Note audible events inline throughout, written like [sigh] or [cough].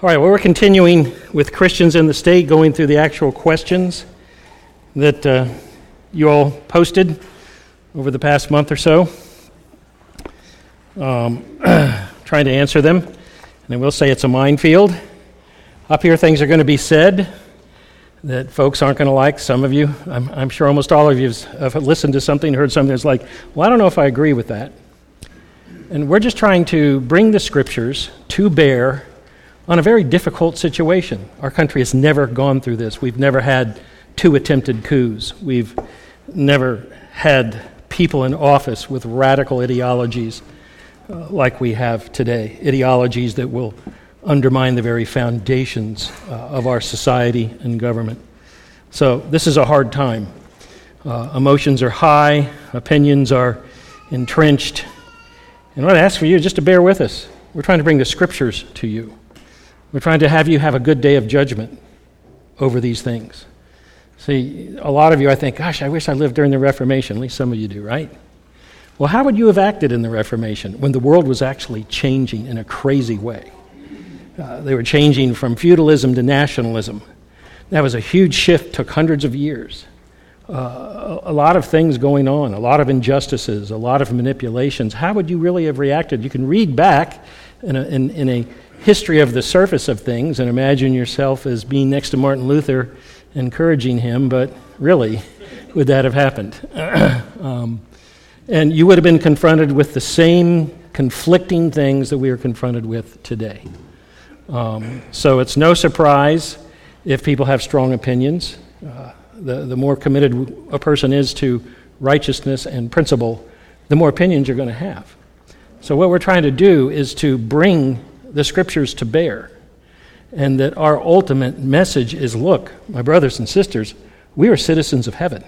All right, well, we're continuing with Christians in the state, going through the actual questions that uh, you all posted over the past month or so, um, [clears throat] trying to answer them. And I will say it's a minefield. Up here, things are going to be said that folks aren't going to like. Some of you, I'm, I'm sure almost all of you, have listened to something, heard something that's like, well, I don't know if I agree with that. And we're just trying to bring the scriptures to bear on a very difficult situation. Our country has never gone through this. We've never had two attempted coups. We've never had people in office with radical ideologies uh, like we have today, ideologies that will undermine the very foundations uh, of our society and government. So, this is a hard time. Uh, emotions are high, opinions are entrenched. And what I ask for you is just to bear with us. We're trying to bring the scriptures to you. We're trying to have you have a good day of judgment over these things. See, a lot of you, I think, gosh, I wish I lived during the Reformation. At least some of you do, right? Well, how would you have acted in the Reformation when the world was actually changing in a crazy way? Uh, they were changing from feudalism to nationalism. That was a huge shift, took hundreds of years. Uh, a lot of things going on, a lot of injustices, a lot of manipulations. How would you really have reacted? You can read back in a, in, in a history of the surface of things and imagine yourself as being next to Martin Luther, encouraging him, but really, would that have happened? [clears throat] um, and you would have been confronted with the same conflicting things that we are confronted with today. Um, so it's no surprise if people have strong opinions. Uh, the, the more committed a person is to righteousness and principle, the more opinions you're going to have. So, what we're trying to do is to bring the scriptures to bear. And that our ultimate message is look, my brothers and sisters, we are citizens of heaven.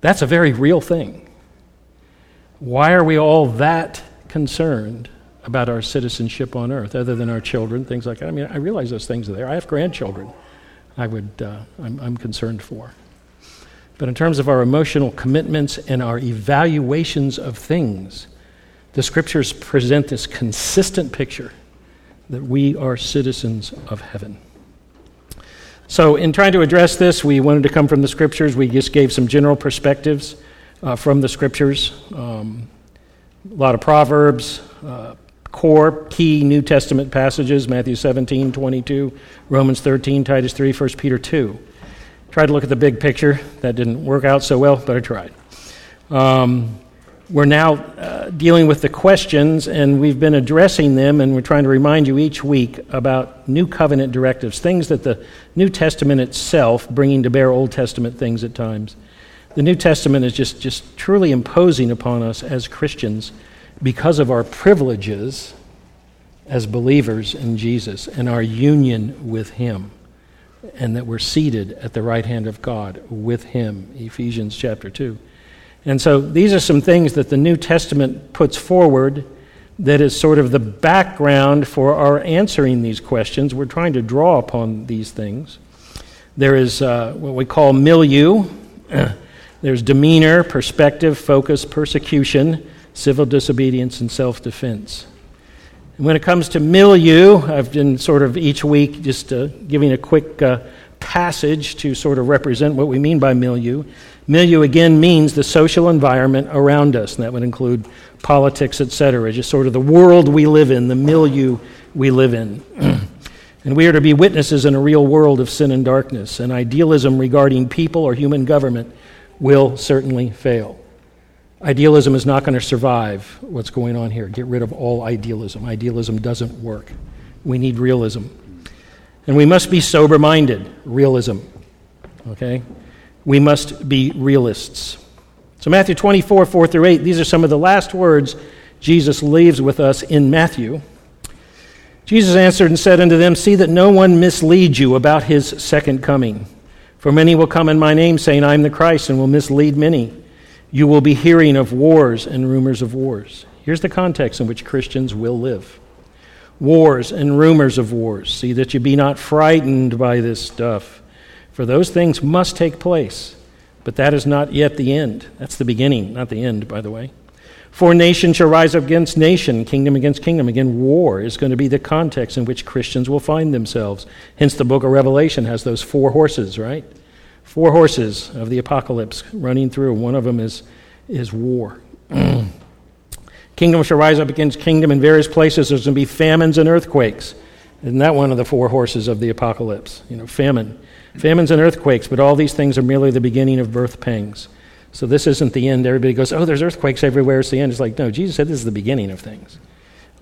That's a very real thing. Why are we all that concerned about our citizenship on earth, other than our children, things like that? I mean, I realize those things are there. I have grandchildren I would, uh, I'm, I'm concerned for. But in terms of our emotional commitments and our evaluations of things, the scriptures present this consistent picture that we are citizens of heaven. So, in trying to address this, we wanted to come from the scriptures. We just gave some general perspectives uh, from the scriptures. Um, a lot of Proverbs, uh, core, key New Testament passages Matthew 17, 22, Romans 13, Titus 3, 1 Peter 2. Tried to look at the big picture. That didn't work out so well, but I tried. Um, we're now uh, dealing with the questions, and we've been addressing them, and we're trying to remind you each week about new covenant directives, things that the New Testament itself, bringing to bear Old Testament things at times. The New Testament is just, just truly imposing upon us as Christians because of our privileges as believers in Jesus and our union with Him, and that we're seated at the right hand of God with Him. Ephesians chapter 2. And so these are some things that the New Testament puts forward that is sort of the background for our answering these questions. We're trying to draw upon these things. There is uh, what we call milieu, [clears throat] there's demeanor, perspective, focus, persecution, civil disobedience, and self defense. And when it comes to milieu, I've been sort of each week just uh, giving a quick uh, passage to sort of represent what we mean by milieu. Milieu again means the social environment around us, and that would include politics, etc., just sort of the world we live in, the milieu we live in. [clears throat] and we are to be witnesses in a real world of sin and darkness, and idealism regarding people or human government will certainly fail. Idealism is not going to survive what's going on here. Get rid of all idealism. Idealism doesn't work. We need realism. And we must be sober minded. Realism. Okay? We must be realists. So, Matthew 24, 4 through 8, these are some of the last words Jesus leaves with us in Matthew. Jesus answered and said unto them, See that no one mislead you about his second coming. For many will come in my name, saying, I am the Christ, and will mislead many. You will be hearing of wars and rumors of wars. Here's the context in which Christians will live wars and rumors of wars. See that you be not frightened by this stuff for those things must take place, but that is not yet the end. That's the beginning, not the end, by the way. For nation shall rise up against nation, kingdom against kingdom. Again, war is going to be the context in which Christians will find themselves. Hence, the book of Revelation has those four horses, right? Four horses of the apocalypse running through. One of them is, is war. [clears throat] kingdom shall rise up against kingdom in various places. There's going to be famines and earthquakes. Isn't that one of the four horses of the apocalypse? You know, famine. Famines and earthquakes, but all these things are merely the beginning of birth pangs. So this isn't the end. Everybody goes, oh, there's earthquakes everywhere. It's the end. It's like, no, Jesus said this is the beginning of things.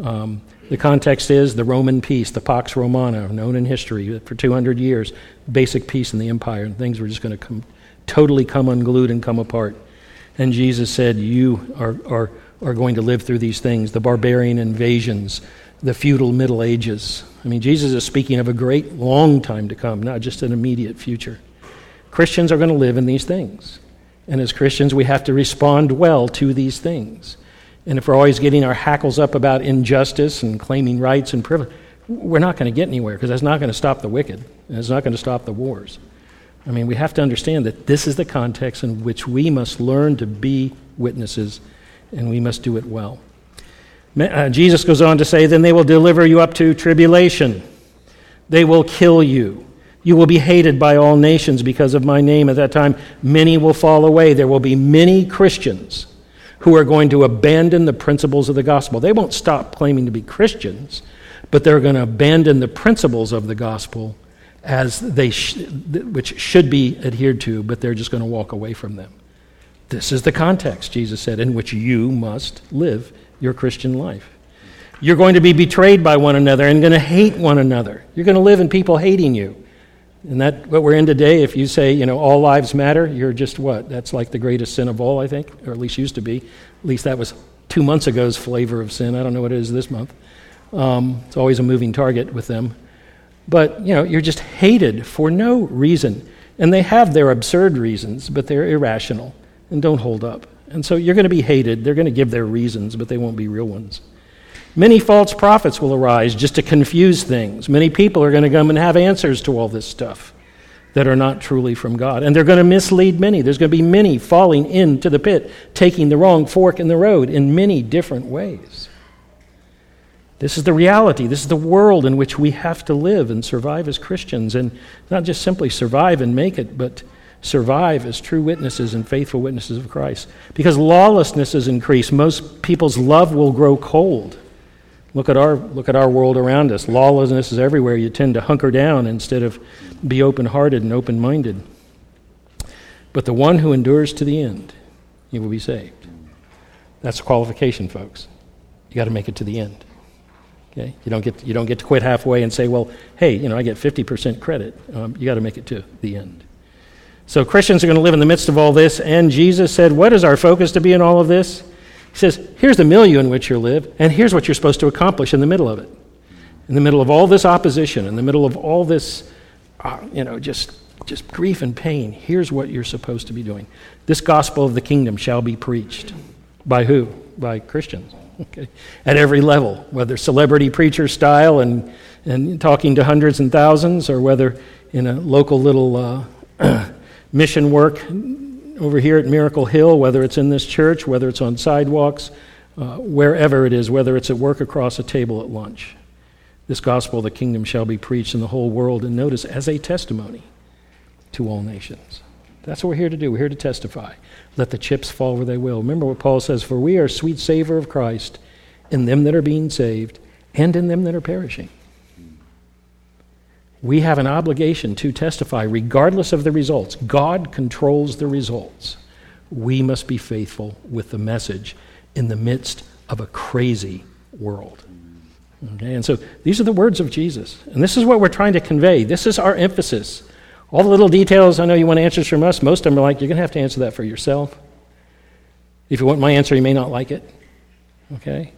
Um, the context is the Roman peace, the Pax Romana, known in history for 200 years, basic peace in the empire, and things were just going to come, totally come unglued and come apart. And Jesus said, You are, are, are going to live through these things the barbarian invasions, the feudal Middle Ages. I mean, Jesus is speaking of a great long time to come, not just an immediate future. Christians are going to live in these things. And as Christians, we have to respond well to these things. And if we're always getting our hackles up about injustice and claiming rights and privilege, we're not going to get anywhere because that's not going to stop the wicked. And it's not going to stop the wars. I mean, we have to understand that this is the context in which we must learn to be witnesses, and we must do it well. Uh, Jesus goes on to say, Then they will deliver you up to tribulation, they will kill you. You will be hated by all nations because of my name. At that time, many will fall away. There will be many Christians who are going to abandon the principles of the gospel. They won't stop claiming to be Christians, but they're going to abandon the principles of the gospel as they sh- which should be adhered to, but they're just going to walk away from them. This is the context, Jesus said, in which you must live your Christian life. You're going to be betrayed by one another and going to hate one another. You're going to live in people hating you. And that what we're in today, if you say, you know, all lives matter, you're just what? That's like the greatest sin of all, I think, or at least used to be. At least that was two months ago's flavor of sin. I don't know what it is this month. Um, it's always a moving target with them. But, you know, you're just hated for no reason. And they have their absurd reasons, but they're irrational and don't hold up. And so you're going to be hated. They're going to give their reasons, but they won't be real ones. Many false prophets will arise just to confuse things. Many people are going to come and have answers to all this stuff that are not truly from God. And they're going to mislead many. There's going to be many falling into the pit, taking the wrong fork in the road in many different ways. This is the reality. This is the world in which we have to live and survive as Christians. And not just simply survive and make it, but survive as true witnesses and faithful witnesses of Christ. Because lawlessness is increased, most people's love will grow cold. Look at our, look at our world around us. Lawlessness is everywhere. You tend to hunker down instead of be open hearted and open minded. But the one who endures to the end, he will be saved. That's a qualification, folks. You got to make it to the end. Okay? You don't get you don't get to quit halfway and say, well, hey, you know, I get 50% credit. Um, you got to make it to the end. So Christians are going to live in the midst of all this, and Jesus said, what is our focus to be in all of this? He says, here's the milieu in which you live, and here's what you're supposed to accomplish in the middle of it. In the middle of all this opposition, in the middle of all this, uh, you know, just, just grief and pain, here's what you're supposed to be doing. This gospel of the kingdom shall be preached. By who? By Christians. [laughs] Okay. At every level, whether celebrity preacher style and, and talking to hundreds and thousands, or whether in a local little uh, [clears throat] mission work over here at Miracle Hill, whether it's in this church, whether it's on sidewalks, uh, wherever it is, whether it's at work across a table at lunch. This gospel of the kingdom shall be preached in the whole world, and notice, as a testimony to all nations. That's what we're here to do. We're here to testify. Let the chips fall where they will. Remember what Paul says For we are sweet savor of Christ in them that are being saved and in them that are perishing. We have an obligation to testify regardless of the results. God controls the results. We must be faithful with the message in the midst of a crazy world. Okay, and so these are the words of Jesus. And this is what we're trying to convey. This is our emphasis. All the little details, I know you want answers from us. Most of them are like, you're going to have to answer that for yourself. If you want my answer, you may not like it. Okay?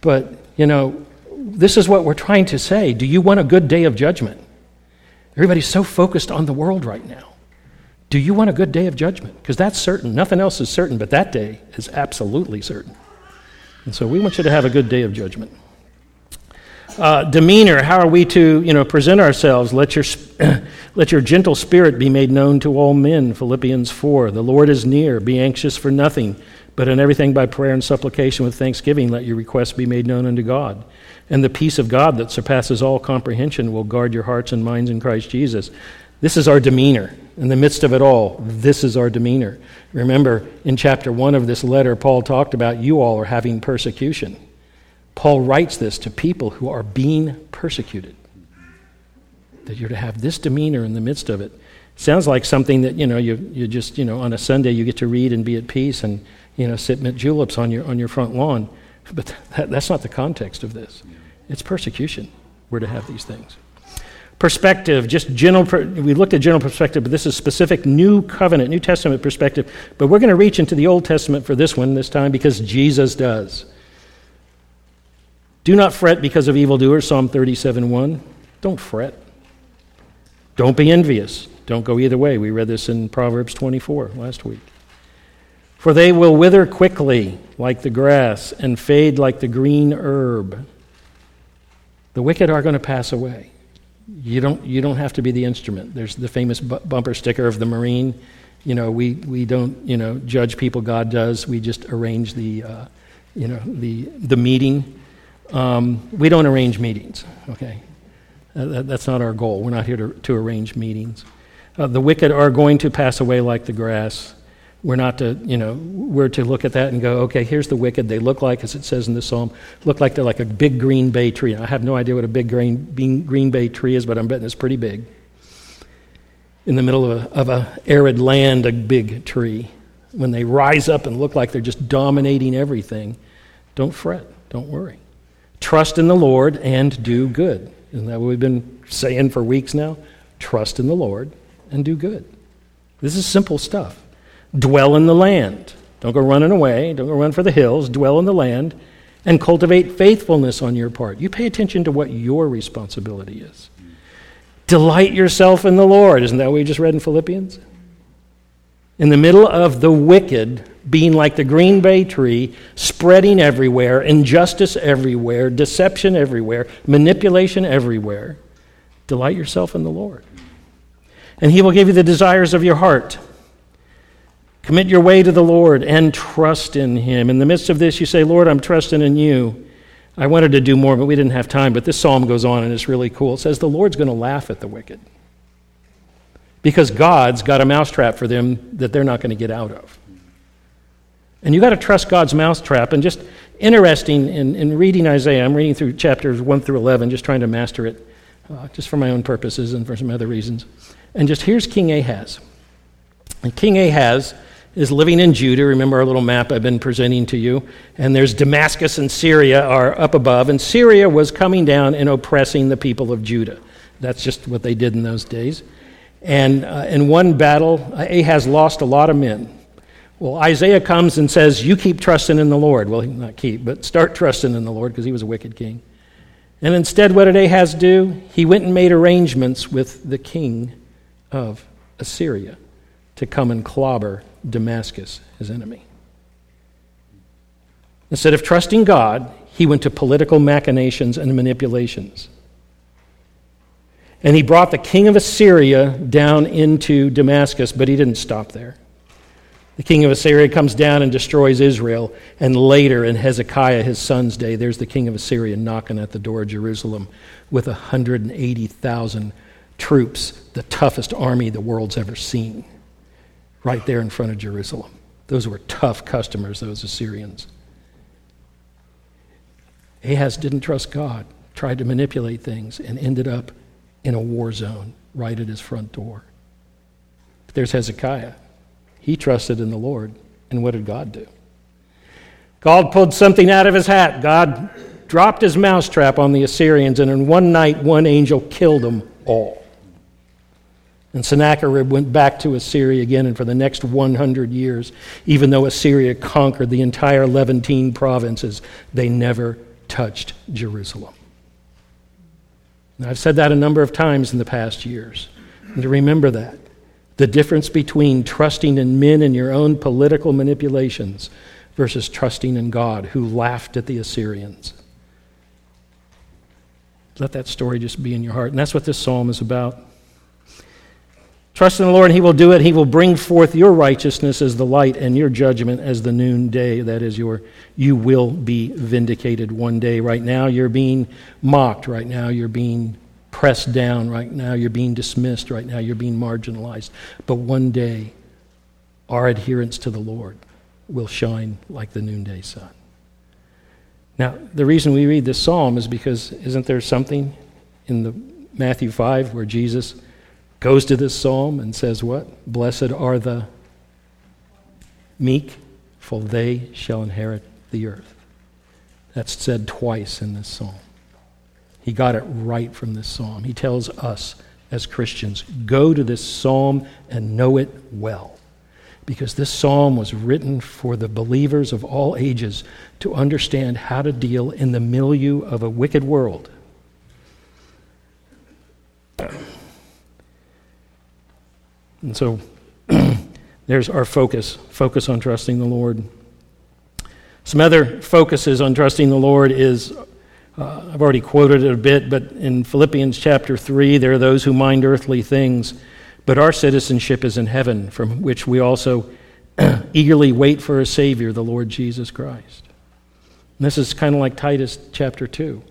But, you know, this is what we're trying to say. Do you want a good day of judgment? Everybody's so focused on the world right now. Do you want a good day of judgment? Because that's certain. Nothing else is certain, but that day is absolutely certain. And so we want you to have a good day of judgment. Uh, demeanor, how are we to you know, present ourselves? Let your, [clears throat] let your gentle spirit be made known to all men, Philippians 4. The Lord is near. Be anxious for nothing, But in everything by prayer and supplication with thanksgiving, let your requests be made known unto God. And the peace of God that surpasses all comprehension will guard your hearts and minds in Christ Jesus. This is our demeanor. In the midst of it all, this is our demeanor. Remember, in chapter 1 of this letter, Paul talked about you all are having persecution. Paul writes this to people who are being persecuted. That you're to have this demeanor in the midst of it. Sounds like something that, you know, you, you just, you know, on a Sunday you get to read and be at peace and, you know, sit mint juleps on your, on your front lawn. But that, that's not the context of this. It's persecution. We're to have these things. Perspective, just general, we looked at general perspective, but this is specific New Covenant, New Testament perspective. But we're going to reach into the Old Testament for this one this time because Jesus does. Do not fret because of evildoers, Psalm 37 1. Don't fret. Don't be envious. Don't go either way. We read this in Proverbs 24 last week. For they will wither quickly like the grass and fade like the green herb. The wicked are going to pass away. You don't, you don't have to be the instrument. There's the famous bu- bumper sticker of the Marine. You know, we, we don't, you know, judge people, God does. We just arrange the, uh, you know, the, the meeting. Um, we don't arrange meetings, okay? Uh, that's not our goal. We're not here to, to arrange meetings. Uh, the wicked are going to pass away like the grass. We're not to, you know, we're to look at that and go, okay, here's the wicked. They look like, as it says in the psalm, look like they're like a big green bay tree. I have no idea what a big green, green bay tree is, but I'm betting it's pretty big. In the middle of a, of a arid land, a big tree. When they rise up and look like they're just dominating everything, don't fret, don't worry. Trust in the Lord and do good. Isn't that what we've been saying for weeks now? Trust in the Lord and do good. This is simple stuff. Dwell in the land. Don't go running away. Don't go run for the hills. Dwell in the land and cultivate faithfulness on your part. You pay attention to what your responsibility is. Delight yourself in the Lord. Isn't that what we just read in Philippians? In the middle of the wicked being like the green bay tree, spreading everywhere, injustice everywhere, deception everywhere, manipulation everywhere, delight yourself in the Lord. And He will give you the desires of your heart. Commit your way to the Lord and trust in Him. In the midst of this, you say, Lord, I'm trusting in you. I wanted to do more, but we didn't have time. But this psalm goes on and it's really cool. It says, The Lord's going to laugh at the wicked because God's got a mousetrap for them that they're not going to get out of. And you've got to trust God's mousetrap. And just interesting in, in, reading Isaiah, I'm reading through chapters 1 through 11, just trying to master it, uh, just for my own purposes and for some other reasons. And just here's King Ahaz. And King Ahaz is living in Judah. Remember our little map I've been presenting to you? And there's Damascus and Syria are up above. And Syria was coming down and oppressing the people of Judah. That's just what they did in those days. And uh, in one battle, Ahaz lost a lot of men. Well, Isaiah comes and says, You keep trusting in the Lord. Well, not keep, but start trusting in the Lord because he was a wicked king. And instead, what did Ahaz do? He went and made arrangements with the king of Assyria to come and clobber Damascus, his enemy. Instead of trusting God, he went to political machinations and manipulations. And he brought the king of Assyria down into Damascus, but he didn't stop there. The king of Assyria comes down and destroys Israel. And later, in Hezekiah, his son's day, there's the king of Assyria knocking at the door of Jerusalem with 180,000 troops, the toughest army the world's ever seen right there in front of Jerusalem. Those were tough customers, those Assyrians. Ahaz didn't trust God, tried to manipulate things, and ended up in a war zone right at his front door. But there's Hezekiah. He trusted in the Lord. And what did God do? God pulled something out of his hat. God dropped his mousetrap on the Assyrians, and in one night, one angel killed them all. And Sennacherib went back to Assyria again, and for the next 100 years, even though Assyria conquered the entire Levantine provinces, they never touched Jerusalem. Now, I've said that a number of times in the past years. And to remember that the difference between trusting in men and your own political manipulations versus trusting in God, who laughed at the Assyrians. Let that story just be in your heart. And that's what this psalm is about. Trust in the Lord, and He will do it. He will bring forth your righteousness as the light and your judgment as the noonday. That is your, you will be vindicated one day. Right now, you're being mocked. Right now, you're being pressed down. Right now, you're being dismissed. Right now, you're being marginalized. But one day, our adherence to the Lord will shine like the noonday sun. Now, the reason we read this psalm is because isn't there something in the Matthew 5 where Jesus goes to this psalm and says, What? Blessed are the meek, for they shall inherit the earth. That's said twice in this psalm. He got it right from this psalm. He tells us as Christians go to this psalm and know it well. Because this psalm was written for the believers of all ages to understand how to deal in the milieu of a wicked world And so [clears throat] there's our focus focus on trusting the Lord. Some other focuses on trusting the Lord is uh, I've already quoted it a bit, but in Philippians chapter 3, there are those who mind earthly things, but our citizenship is in heaven, from which we also [clears throat] eagerly wait for a Savior, the Lord Jesus Christ. And this is kind of like Titus chapter 2.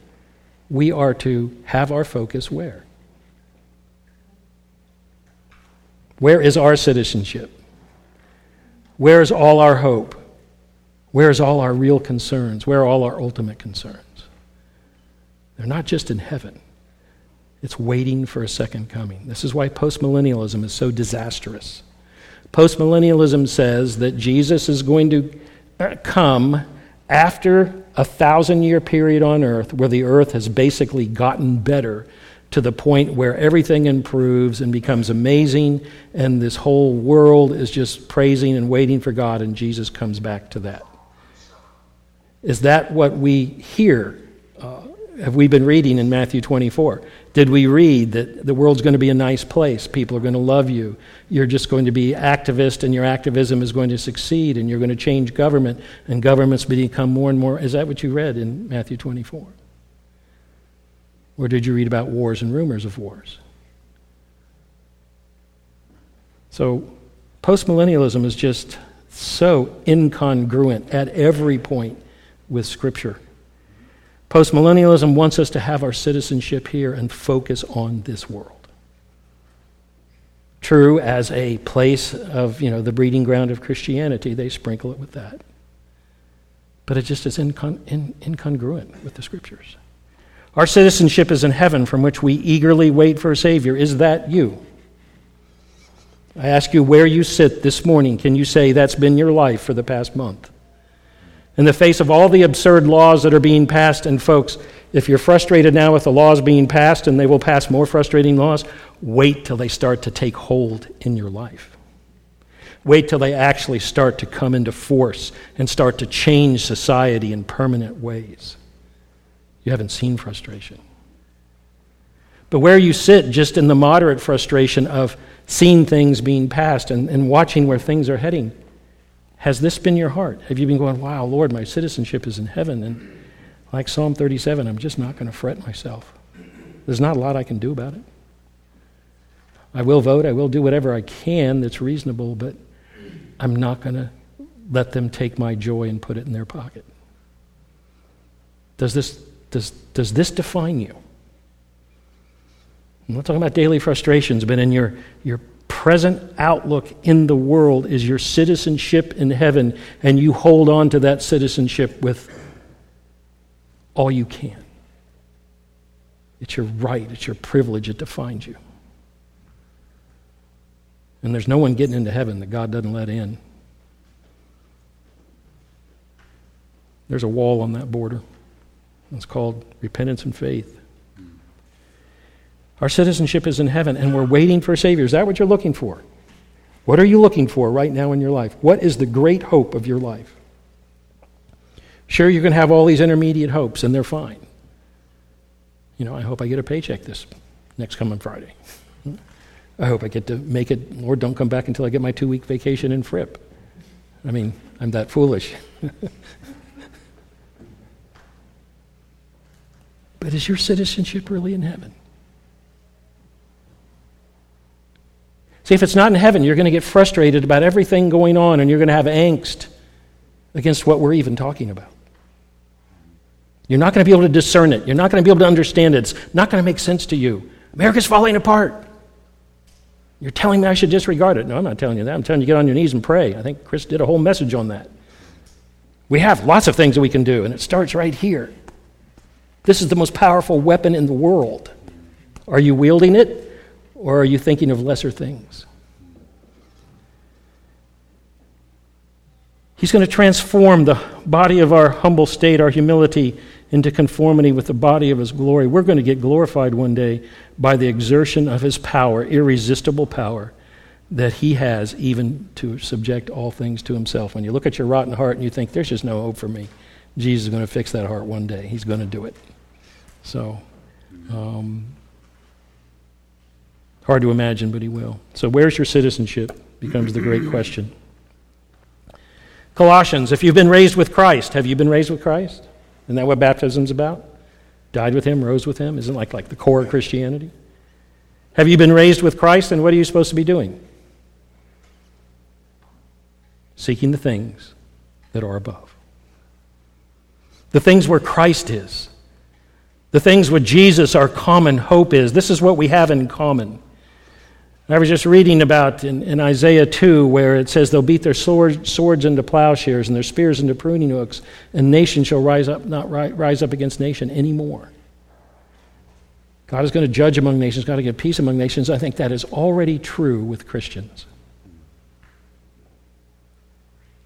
We are to have our focus where? Where is our citizenship? Where is all our hope? Where is all our real concerns? Where are all our ultimate concerns? They're not just in heaven. It's waiting for a second coming. This is why postmillennialism is so disastrous. Postmillennialism says that Jesus is going to uh, come after a thousand year period on earth where the earth has basically gotten better to the point where everything improves and becomes amazing, and this whole world is just praising and waiting for God, and Jesus comes back to that. Is that what we hear? Uh, have we been reading in Matthew 24? Did we read that the world's going to be a nice place? People are going to love you. You're just going to be activist, and your activism is going to succeed, and you're going to change government, and governments become more and more. Is that what you read in Matthew 24? Or did you read about wars and rumors of wars? So, postmillennialism is just so incongruent at every point with Scripture. Postmillennialism wants us to have our citizenship here and focus on this world. True, as a place of, you know, the breeding ground of Christianity, they sprinkle it with that. But it just is incon- in- incongruent with the Scriptures. Our citizenship is in heaven, from which we eagerly wait for a Savior. Is that you? I ask you where you sit this morning. Can you say that's been your life for the past month? In the face of all the absurd laws that are being passed, and folks, if you're frustrated now with the laws being passed and they will pass more frustrating laws, wait till they start to take hold in your life. Wait till they actually start to come into force and start to change society in permanent ways. You haven't seen frustration. But where you sit, just in the moderate frustration of seeing things being passed and, and watching where things are heading, has this been your heart? Have you been going, wow, Lord, my citizenship is in heaven? And like Psalm 37, I'm just not going to fret myself. There's not a lot I can do about it. I will vote, I will do whatever I can that's reasonable, but I'm not going to let them take my joy and put it in their pocket. Does this does, does this define you? I'm not talking about daily frustrations, but in your, your present outlook in the world is your citizenship in heaven, and you hold on to that citizenship with all you can. It's your right, it's your privilege, it defines you. And there's no one getting into heaven that God doesn't let in. There's a wall on that border. It's called repentance and faith. Our citizenship is in heaven, and we're waiting for a Savior. Is that what you're looking for? What are you looking for right now in your life? What is the great hope of your life? Sure, you can have all these intermediate hopes, and they're fine. You know, I hope I get a paycheck this next coming Friday. Hmm? I hope I get to make it. Lord, don't come back until I get my two week vacation in Fripp. I mean, I'm that foolish. [laughs] But is your citizenship really in heaven? See, if it's not in heaven, you're going to get frustrated about everything going on and you're going to have angst against what we're even talking about. You're not going to be able to discern it. You're not going to be able to understand it. It's not going to make sense to you. America's falling apart. You're telling me I should disregard it. No, I'm not telling you that. I'm telling you to get on your knees and pray. I think Chris did a whole message on that. We have lots of things that we can do, and it starts right here. This is the most powerful weapon in the world. Are you wielding it, or are you thinking of lesser things? He's going to transform the body of our humble state, our humility, into conformity with the body of his glory. We're going to get glorified one day by the exertion of his power, irresistible power that he has even to subject all things to himself. When you look at your rotten heart and you think, there's just no hope for me, Jesus is going to fix that heart one day. He's going to do it. So, um, hard to imagine, but he will. So, where's your citizenship? Becomes the great question. Colossians, if you've been raised with Christ, have you been raised with Christ? Isn't that what baptism's about? Died with him, rose with him? Isn't like, like the core of Christianity? Have you been raised with Christ, and what are you supposed to be doing? Seeking the things that are above. The things where Christ is. The things with Jesus, our common hope, is. This is what we have in common. I was just reading about in, in, Isaiah 2 where it says they'll beat their sword, swords into plowshares and their spears into pruning hooks, and nation shall rise up, not ri- rise up against nation anymore. God is going to judge among nations, God to give peace among nations. I think that is already true with Christians.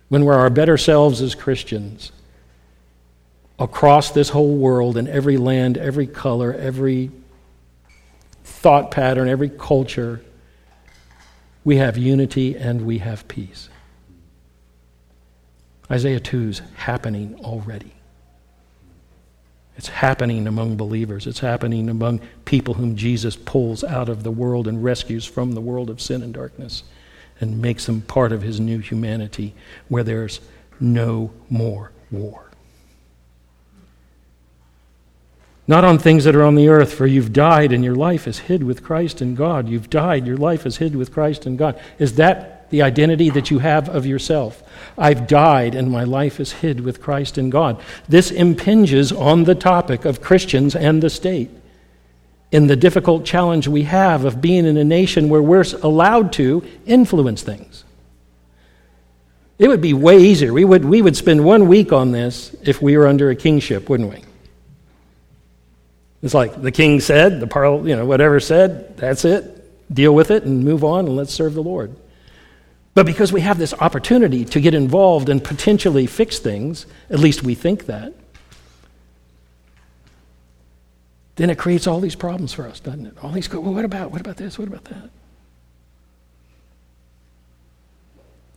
When we're our better selves as Christians, across this whole world, in every land, every color, every thought pattern, every culture, we have unity and we have peace. Isaiah 2 is happening already. It's happening among believers. It's happening among people whom Jesus pulls out of the world and rescues from the world of sin and darkness and makes them part of his new humanity where there's no more war. Not on things that are on the earth, for you've died and your life is hid with Christ in God. You've died, your life is hid with Christ in God. Is that the identity that you have of yourself? I've died and my life is hid with Christ in God. This impinges on the topic of Christians and the state in the difficult challenge we have of being in a nation where we're allowed to influence things. It would be way easier. We would, we would spend one week on this if we were under a kingship, wouldn't we? It's like the king said, the parl, you know, whatever said, that's it. Deal with it and move on and let's serve the Lord. But because we have this opportunity to get involved and potentially fix things, at least we think that, then it creates all these problems for us, doesn't it? All these, well, what about, what about this? What about that?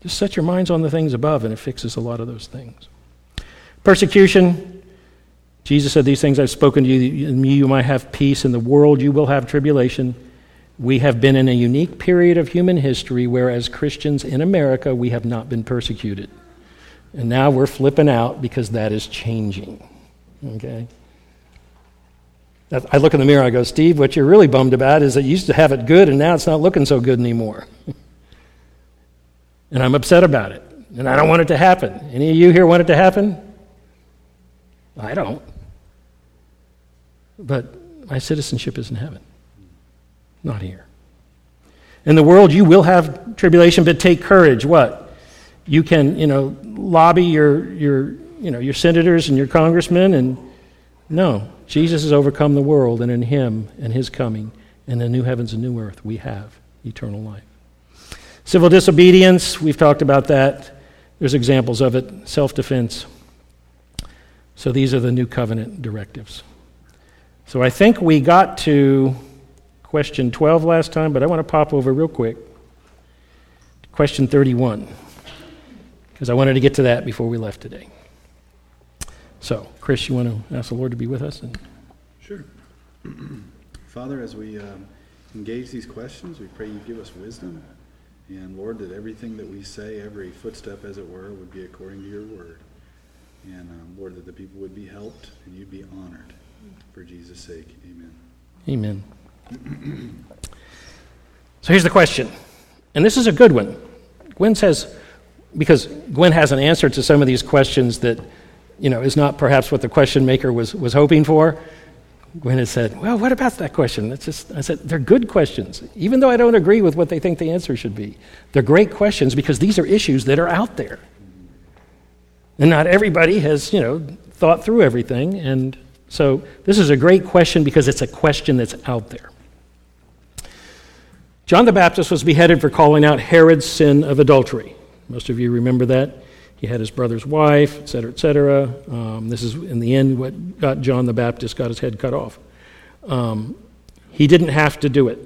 Just set your minds on the things above, and it fixes a lot of those things. Persecution, Jesus said, These things I've spoken to you, me you might have peace. In the world you will have tribulation. We have been in a unique period of human history where, as Christians in America, we have not been persecuted. And now we're flipping out because that is changing. Okay? I look in the mirror, I go, Steve, what you're really bummed about is that you used to have it good and now it's not looking so good anymore. [laughs] and I'm upset about it. And I don't want it to happen. Any of you here want it to happen? I don't. But my citizenship is in heaven, not here. In the world, you will have tribulation, but take courage. What? You can, you know, lobby your, your, you know, your senators and your congressmen, and no, Jesus has overcome the world, and in Him and His coming, and the new heavens and new earth, we have eternal life. Civil disobedience, we've talked about that. There's examples of it. Self defense. So these are the new covenant directives. So I think we got to question 12 last time, but I want to pop over real quick. to Question 31, because I wanted to get to that before we left today. So, Chris, you want to ask the Lord to be with us? And... Sure. [clears throat] Father, as we um, engage these questions, we pray you give us wisdom. And Lord, that everything that we say, every footstep, as it were, would be according to your word. And um, Lord, that the people would be helped and you'd be honored. For Jesus' sake, amen. Amen. so here's the question And this is a good one. Gwen says, because Gwen has an answer to some of these questions that, you know, is not perhaps what the question maker was, was hoping for. Gwen has said, Well, what about that question? It's just, I said, They're good questions, even though I don't agree with what they think the answer should be. They're great questions because these are issues that are out there. And not everybody has, you know, thought through everything. And so this is a great question because it's a question that's out there. John the Baptist was beheaded for calling out Herod's sin of adultery. Most of you remember that. He had his brother's wife, et cetera, et cetera. Um, this is, in the end, what got John the Baptist got his head cut off. Um, he didn't have to do it.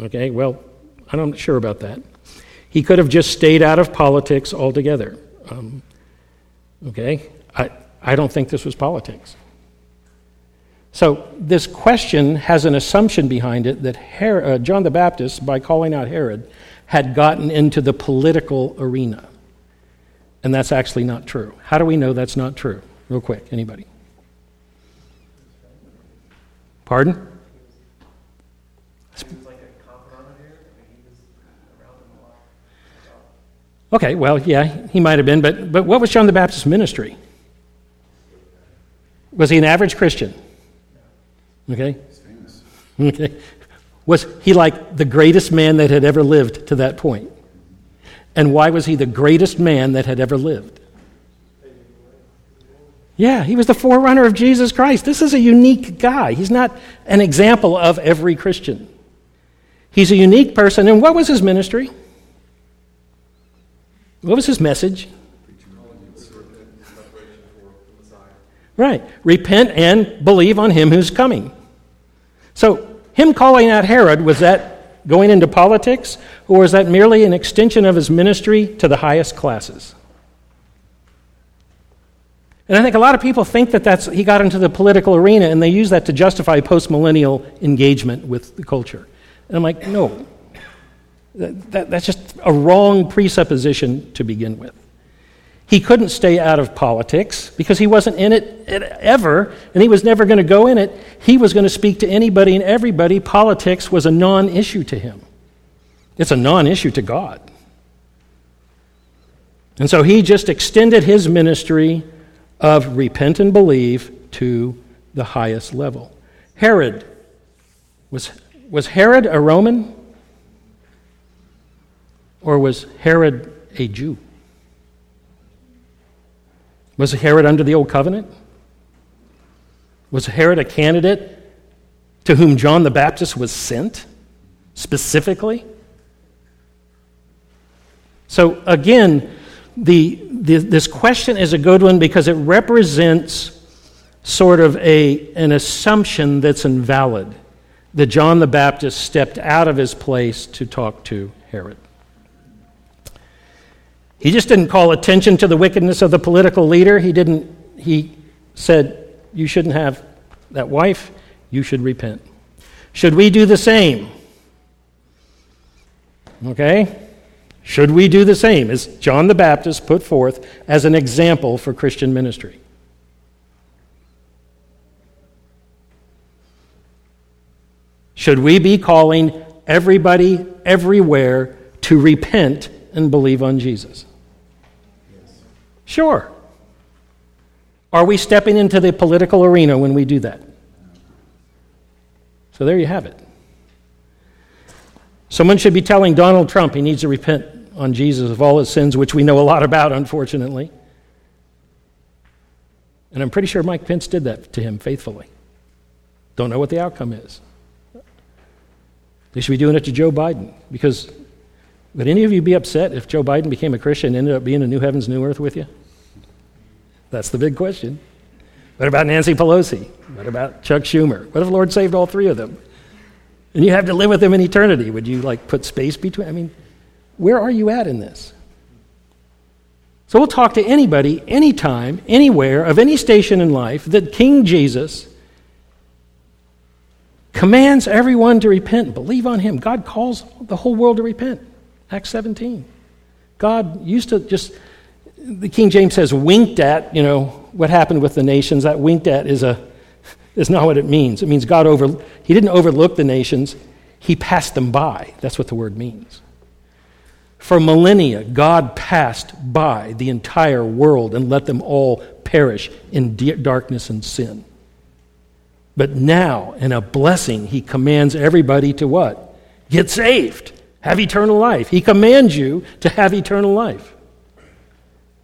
Okay, well, I'm not sure about that. He could have just stayed out of politics altogether. Um, okay, I, I don't think this was politics. So, this question has an assumption behind it that uh, John the Baptist, by calling out Herod, had gotten into the political arena. And that's actually not true. How do we know that's not true? Real quick, anybody? Pardon? Okay, well, yeah, he might have been, but, but what was John the Baptist's ministry? Was he an average Christian? Okay? Okay. Was he like the greatest man that had ever lived to that point? And why was he the greatest man that had ever lived? Yeah, he was the forerunner of Jesus Christ. This is a unique guy. He's not an example of every Christian. He's a unique person. And what was his ministry? What was his message? Right. Repent and believe on him who's coming. So, him calling out Herod, was that going into politics, or was that merely an extension of his ministry to the highest classes? And I think a lot of people think that that's, he got into the political arena and they use that to justify postmillennial engagement with the culture. And I'm like, no. That, that, that's just a wrong presupposition to begin with. He couldn't stay out of politics because he wasn't in it ever, and he was never going to go in it. He was going to speak to anybody and everybody. Politics was a non issue to him, it's a non issue to God. And so he just extended his ministry of repent and believe to the highest level. Herod was, was Herod a Roman? Or was Herod a Jew? Was Herod under the old covenant? Was Herod a candidate to whom John the Baptist was sent specifically? So, again, the, the, this question is a good one because it represents sort of a, an assumption that's invalid that John the Baptist stepped out of his place to talk to Herod. He just didn't call attention to the wickedness of the political leader. He didn't, he said, You shouldn't have that wife, you should repent. Should we do the same? Okay? Should we do the same as John the Baptist put forth as an example for Christian ministry? Should we be calling everybody everywhere to repent and believe on Jesus? Sure. Are we stepping into the political arena when we do that? So there you have it. Someone should be telling Donald Trump he needs to repent on Jesus of all his sins, which we know a lot about, unfortunately. And I'm pretty sure Mike Pence did that to him faithfully. Don't know what the outcome is. They should be doing it to Joe Biden because would any of you be upset if Joe Biden became a Christian and ended up being a new heavens, new earth with you? That's the big question. What about Nancy Pelosi? What about Chuck Schumer? What if the Lord saved all three of them? And you have to live with them in eternity. Would you like put space between? I mean, where are you at in this? So we'll talk to anybody, anytime, anywhere, of any station in life that King Jesus commands everyone to repent, believe on him. God calls the whole world to repent. Acts 17. God used to just, the King James says, winked at, you know, what happened with the nations. That winked at is, a, is not what it means. It means God over, he didn't overlook the nations. He passed them by. That's what the word means. For millennia, God passed by the entire world and let them all perish in darkness and sin. But now, in a blessing, He commands everybody to what? Get saved, have eternal life. He commands you to have eternal life.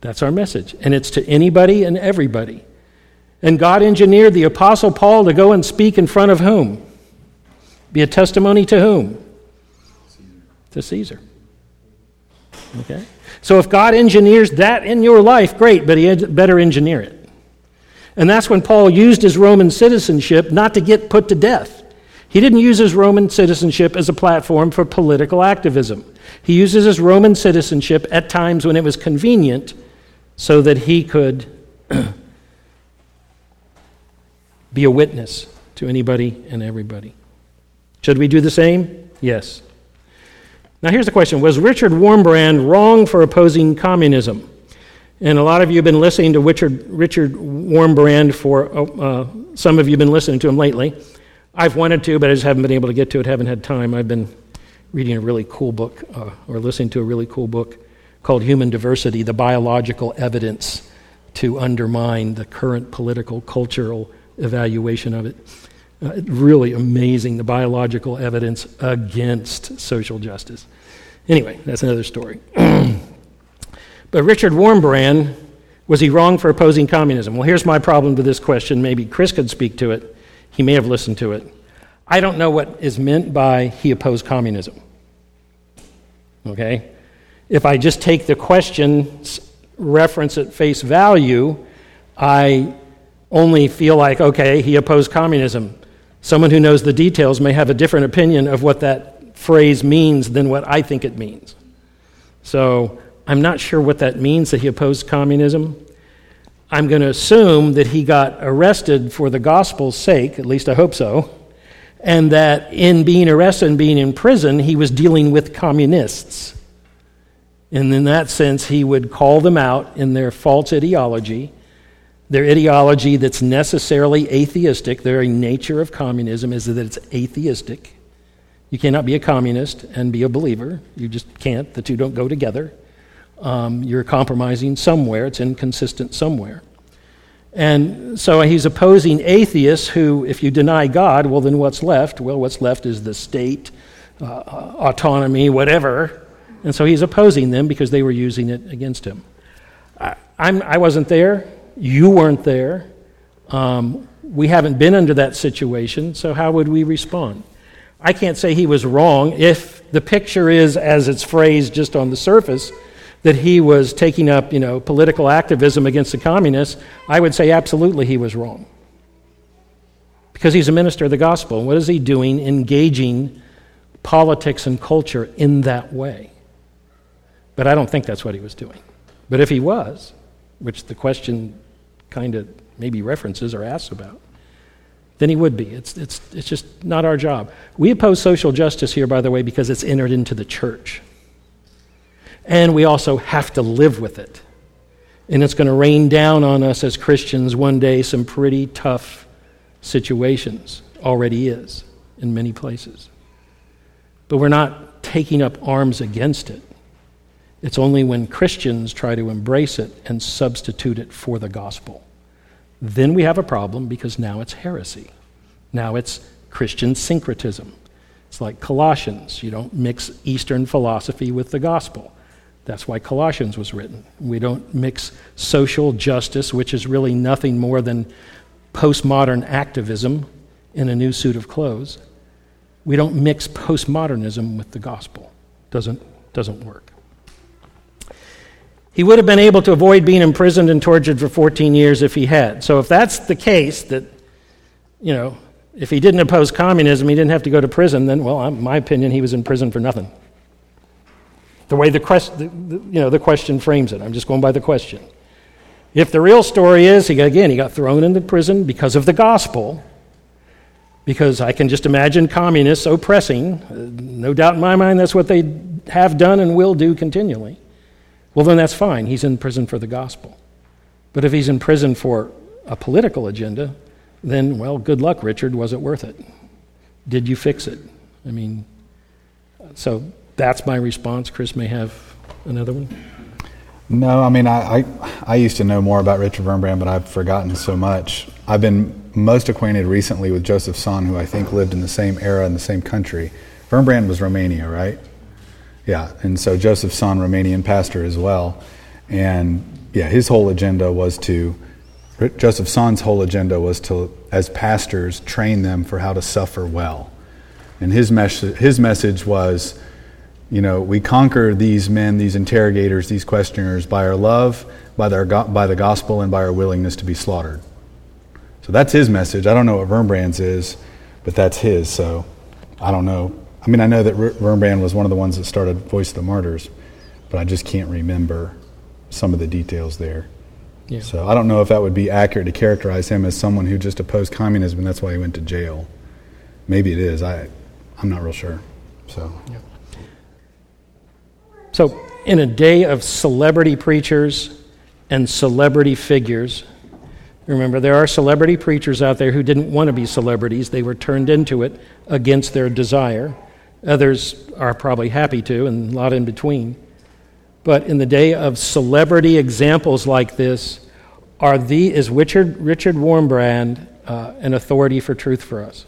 That's our message. And it's to anybody and everybody. And God engineered the Apostle Paul to go and speak in front of whom? Be a testimony to whom? To Caesar. Okay? So if God engineers that in your life, great, but he better engineer it. And that's when Paul used his Roman citizenship not to get put to death. He didn't use his Roman citizenship as a platform for political activism. He uses his Roman citizenship at times when it was convenient so that he could [clears throat] be a witness to anybody and everybody. Should we do the same? Yes. Now, here's the question Was Richard Wurmbrand wrong for opposing communism? And a lot of you have been listening to Richard, Richard Wurmbrand for, uh, uh, some of you have been listening to him lately. I've wanted to, but I just haven't been able to get to it, haven't had time. I've been reading a really cool book, uh, or listening to a really cool book called Human Diversity The Biological Evidence to Undermine the Current Political Cultural Evaluation of It. Uh, really amazing, the biological evidence against social justice. Anyway, that's another story. [clears throat] but Richard Wurmbrand, was he wrong for opposing communism? Well, here's my problem with this question. Maybe Chris could speak to it. He may have listened to it. I don't know what is meant by he opposed communism. Okay? If I just take the question reference at face value, I only feel like, okay, he opposed communism. Someone who knows the details may have a different opinion of what that phrase means than what I think it means. So I'm not sure what that means that he opposed communism. I'm going to assume that he got arrested for the gospel's sake, at least I hope so, and that in being arrested and being in prison, he was dealing with communists. And in that sense, he would call them out in their false ideology their ideology that's necessarily atheistic, the very nature of communism is that it's atheistic. You cannot be a communist and be a believer. You just can't. The two don't go together. Um, you're compromising somewhere, it's inconsistent somewhere. And so he's opposing atheists who, if you deny God, well, then what's left? Well, what's left is the state, uh, autonomy, whatever. And so he's opposing them because they were using it against him. I, I'm, I wasn't there. You weren't there. Um, we haven't been under that situation, so how would we respond? I can't say he was wrong if the picture is, as it's phrased just on the surface, that he was taking up, you know, political activism against the communists. I would say absolutely he was wrong. Because he's a minister of the gospel. What is he doing? Engaging politics and culture in that way. But I don't think that's what he was doing. But if he was, which the question kind of maybe references or asks about, then he would be. It's, it's, it's just not our job. We oppose social justice here, by the way, because it's entered into the church. And we also have to live with it. And it's going to rain down on us as Christians one day some pretty tough situations. Already is in many places. But we're not taking up arms against it. It's only when Christians try to embrace it and substitute it for the gospel. Then we have a problem because now it's heresy. Now it's Christian syncretism. It's like Colossians. You don't mix Eastern philosophy with the gospel. That's why Colossians was written. We don't mix social justice, which is really nothing more than postmodern activism in a new suit of clothes. We don't mix postmodernism with the gospel. Doesn't, doesn't work. He would have been able to avoid being imprisoned and tortured for 14 years if he had. So, if that's the case, that, you know, if he didn't oppose communism, he didn't have to go to prison, then, well, in my opinion, he was in prison for nothing. The way the, quest, the, the, you know, the question frames it, I'm just going by the question. If the real story is, he, again, he got thrown into prison because of the gospel, because I can just imagine communists oppressing. Uh, no doubt in my mind that's what they have done and will do continually well, then that's fine. He's in prison for the gospel. But if he's in prison for a political agenda, then, well, good luck, Richard. Was it worth it? Did you fix it? I mean, so that's my response. Chris may have another one. No, I mean, I, I, I, used to know more about Richard Wurmbrand, but I've forgotten so much. I've been most acquainted recently with Josef Tson, who I think lived in the same era in the same country. Wurmbrand was Romania, right? Yeah, and so Josef Tson, Romanian pastor as well. And yeah, his whole agenda was to, Josef Tson's whole agenda was to, as pastors, train them for how to suffer well. And his, mes- his message was, you know, we conquer these men, these interrogators, these questioners by our love, by, their by the gospel, and by our willingness to be slaughtered. So that's his message. I don't know what Wurmbrand's is, but that's his. So I don't know. I mean, I know that Wurmbrand was one of the ones that started Voice of the Martyrs, but I just can't remember some of the details there. Yeah. So I don't know if that would be accurate to characterize him as someone who just opposed communism and that's why he went to jail. Maybe it is. I, I'm not real sure. So. Yeah. So, in a day of celebrity preachers and celebrity figures, remember there are celebrity preachers out there who didn't want to be celebrities, they were turned into it against their desire. Others are probably happy to, and a lot in between. But in the day of celebrity examples like this, are the, is Richard, Richard Wurmbrand uh, an authority for truth for us?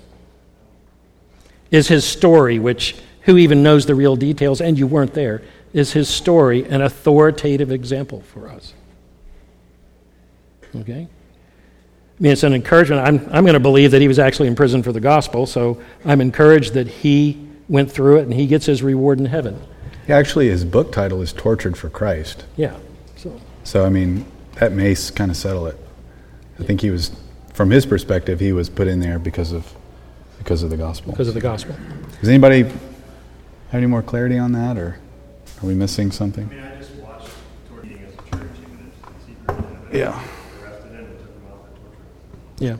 Is his story, which who even knows the real details, and you weren't there, is his story an authoritative example for us? Okay? I mean, it's an encouragement. I'm, I'm going to believe that he was actually in prison for the gospel, so I'm encouraged that he went through it and he gets his reward in heaven. Actually, his book title is Tortured for Christ. Yeah. So, so I mean, that may kind of settle it. I think he was, from his perspective, he was put in there because of, because of the gospel. Because of the gospel. Does anybody have any more clarity on that, or? Are we missing something? I mean, I just watched toward meeting as a church, even if Yeah. Yeah.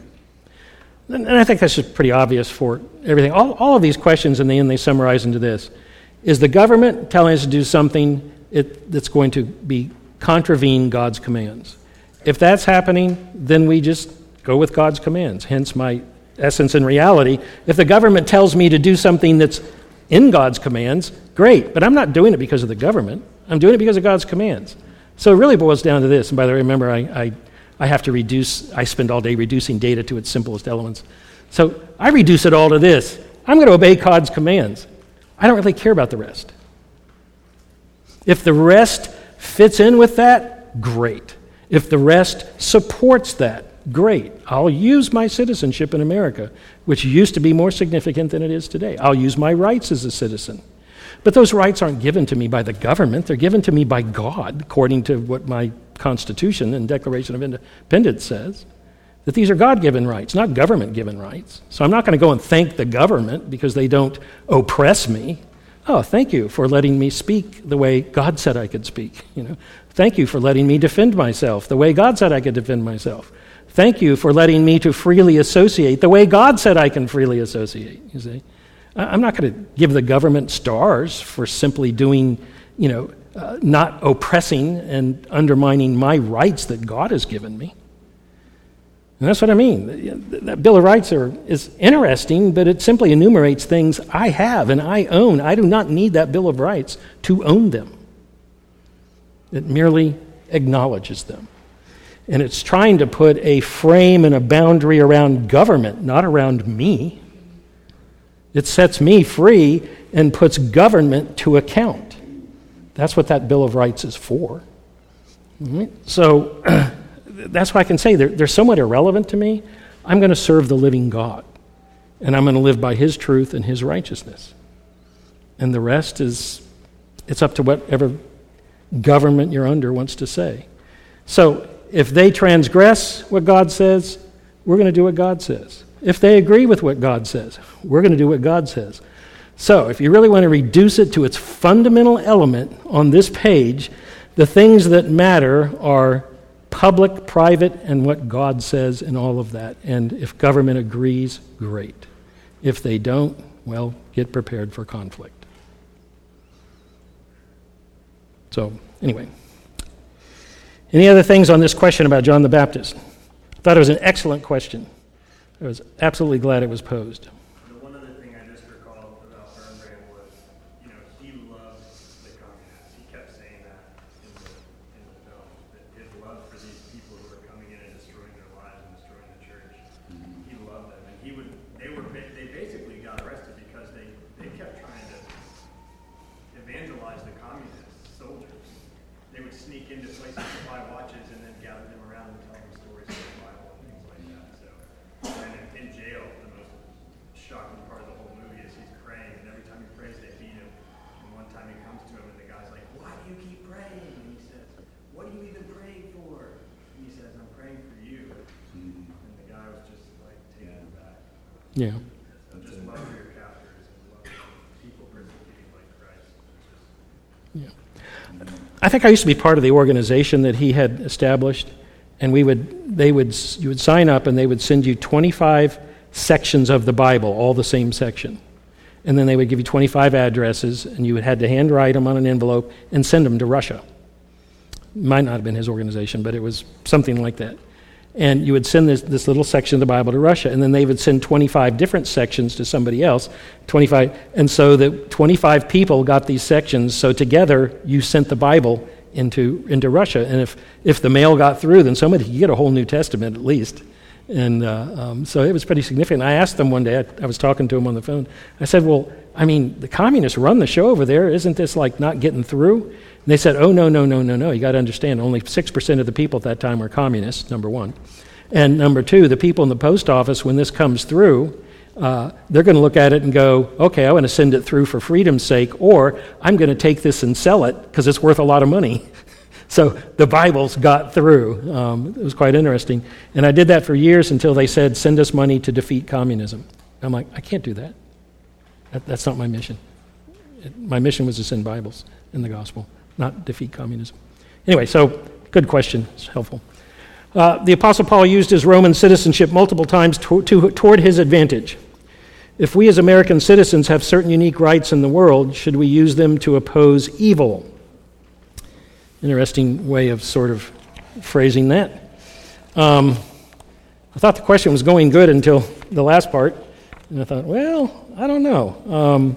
And I think that's just pretty obvious for everything. All, all of these questions, in the end, they summarize into this Is the government telling us to do something it, that's going to be contravene God's commands? If that's happening, then we just go with God's commands. Hence my essence and reality. If the government tells me to do something that's in God's commands, great. But I'm not doing it because of the government. I'm doing it because of God's commands. So it really boils down to this. And by the way, remember, I, I, I have to reduce, I spend all day reducing data to its simplest elements. So I reduce it all to this I'm going to obey God's commands. I don't really care about the rest. If the rest fits in with that, great. If the rest supports that, Great. I'll use my citizenship in America, which used to be more significant than it is today. I'll use my rights as a citizen. But those rights aren't given to me by the government, they're given to me by God, according to what my Constitution and Declaration of Independence says. That these are God given rights, not government given rights. So I'm not going to go and thank the government because they don't oppress me. Oh, thank you for letting me speak the way God said I could speak. You know, thank you for letting me defend myself the way God said I could defend myself. Thank you for letting me to freely associate the way God said I can freely associate. You see, I'm not going to give the government stars for simply doing, you know, uh, not oppressing and undermining my rights that God has given me. And that's what I mean. That Bill of Rights are, is interesting, but it simply enumerates things I have and I own. I do not need that Bill of Rights to own them, it merely acknowledges them. And it's trying to put a frame and a boundary around government, not around me. It sets me free and puts government to account. That's what that Bill of Rights is for. Right? So [clears throat] that's why I can say they're, they're somewhat irrelevant to me. I'm going to serve the living God, and I'm going to live by His truth and His righteousness. And the rest is, it's up to whatever government you're under wants to say. So if they transgress what God says, we're going to do what God says. If they agree with what God says, we're going to do what God says. So, if you really want to reduce it to its fundamental element on this page, the things that matter are public, private, and what God says and all of that. And if government agrees, great. If they don't, well, get prepared for conflict. So, anyway. Any other things on this question about John the Baptist? I thought it was an excellent question. I was absolutely glad it was posed. one other thing I just recalled about time he comes to him, and the guy's like, "Why do you keep praying?" And he says, "What are you even praying for?" And he says, "I'm praying for you." And the guy was just like taken aback. Yeah. Just love for your captors and love for people persecuting like Christ. It's just I think I used to be part of the organization that he had established, and we would, they would, you would sign up, and they would send you 25 sections of the Bible, all the same section, and then they would give you 25 addresses, and you would had to handwrite them on an envelope and send them to Russia. Might not have been his organization, but it was something like that. And you would send this, this little section of the Bible to Russia, and then they would send 25 different sections to somebody else. 25, and so the 25 people got these sections. So together, you sent the Bible into into Russia. And if if the mail got through, then somebody could get a whole New Testament at least. And uh, um, so it was pretty significant. I asked them one day. I, I was talking to them on the phone. I said, "Well, I mean, the communists run the show over there. Isn't this like not getting through?" And they said, oh, no, no, no, no, no. You got to understand, only 6% of the people at that time were communists, number one. And number two, the people in the post office, when this comes through, uh, they're going to look at it and go, okay, I want to send it through for freedom's sake, or I'm going to take this and sell it because it's worth a lot of money. [laughs] so the Bibles got through. Um, it was quite interesting. And I did that for years until they said, send us money to defeat communism. I'm like, I can't do that. That that's not my mission. My mission was to send Bibles and the gospel not defeat communism. Anyway, so good question. It's helpful. Uh, the Apostle Paul used his Roman citizenship multiple times to, to, toward his advantage. If we as American citizens have certain unique rights in the world, should we use them to oppose evil? Interesting way of sort of phrasing that. Um, I thought the question was going good until the last part, and I thought, well, I don't know. Um,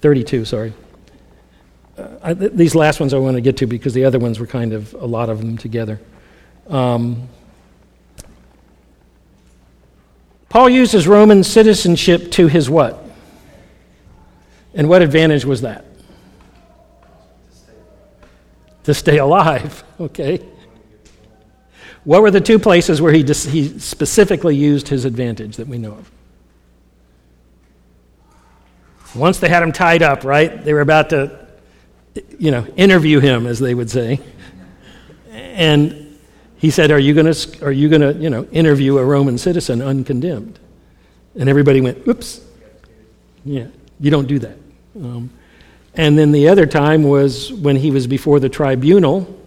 32, sorry uh, th- these last ones I want to get to because the other ones were kind of a lot of them together. Um, Paul uses Roman citizenship to his what? And what advantage was that? To stay alive, [laughs] okay. What were the two places where he, dis- he specifically used his advantage that we know of? Once they had him tied up, right? They were about to you know, interview him, as they would say. And he said, Are you going to, are you going to, you know, interview a Roman citizen uncondemned? And everybody went, Oops. Yeah, you don't do that. Um, and then the other time was when he was before the tribunal,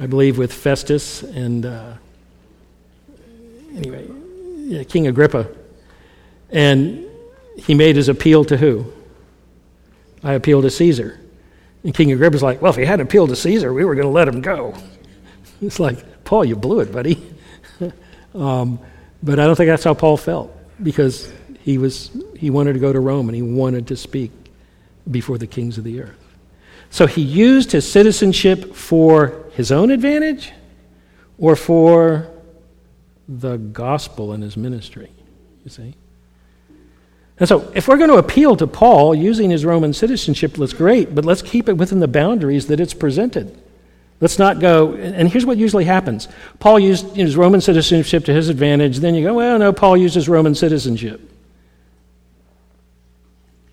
I believe with Festus and, uh, anyway, yeah, King Agrippa. And he made his appeal to who? I appeal to Caesar. And King Agrippa's like, well, if he hadn't appealed to Caesar, we were going to let him go. [laughs] It's like, Paul, you blew it, buddy. [laughs] um, but I don't think that's how Paul felt because he, was, he wanted to go to Rome and he wanted to speak before the kings of the earth. So he used his citizenship for his own advantage or for the gospel and his ministry, you see? And so, if we're going to appeal to Paul using his Roman citizenship, that's great, but let's keep it within the boundaries that it's presented. Let's not go, and here's what usually happens Paul used his Roman citizenship to his advantage, then you go, well, no, Paul used his Roman citizenship.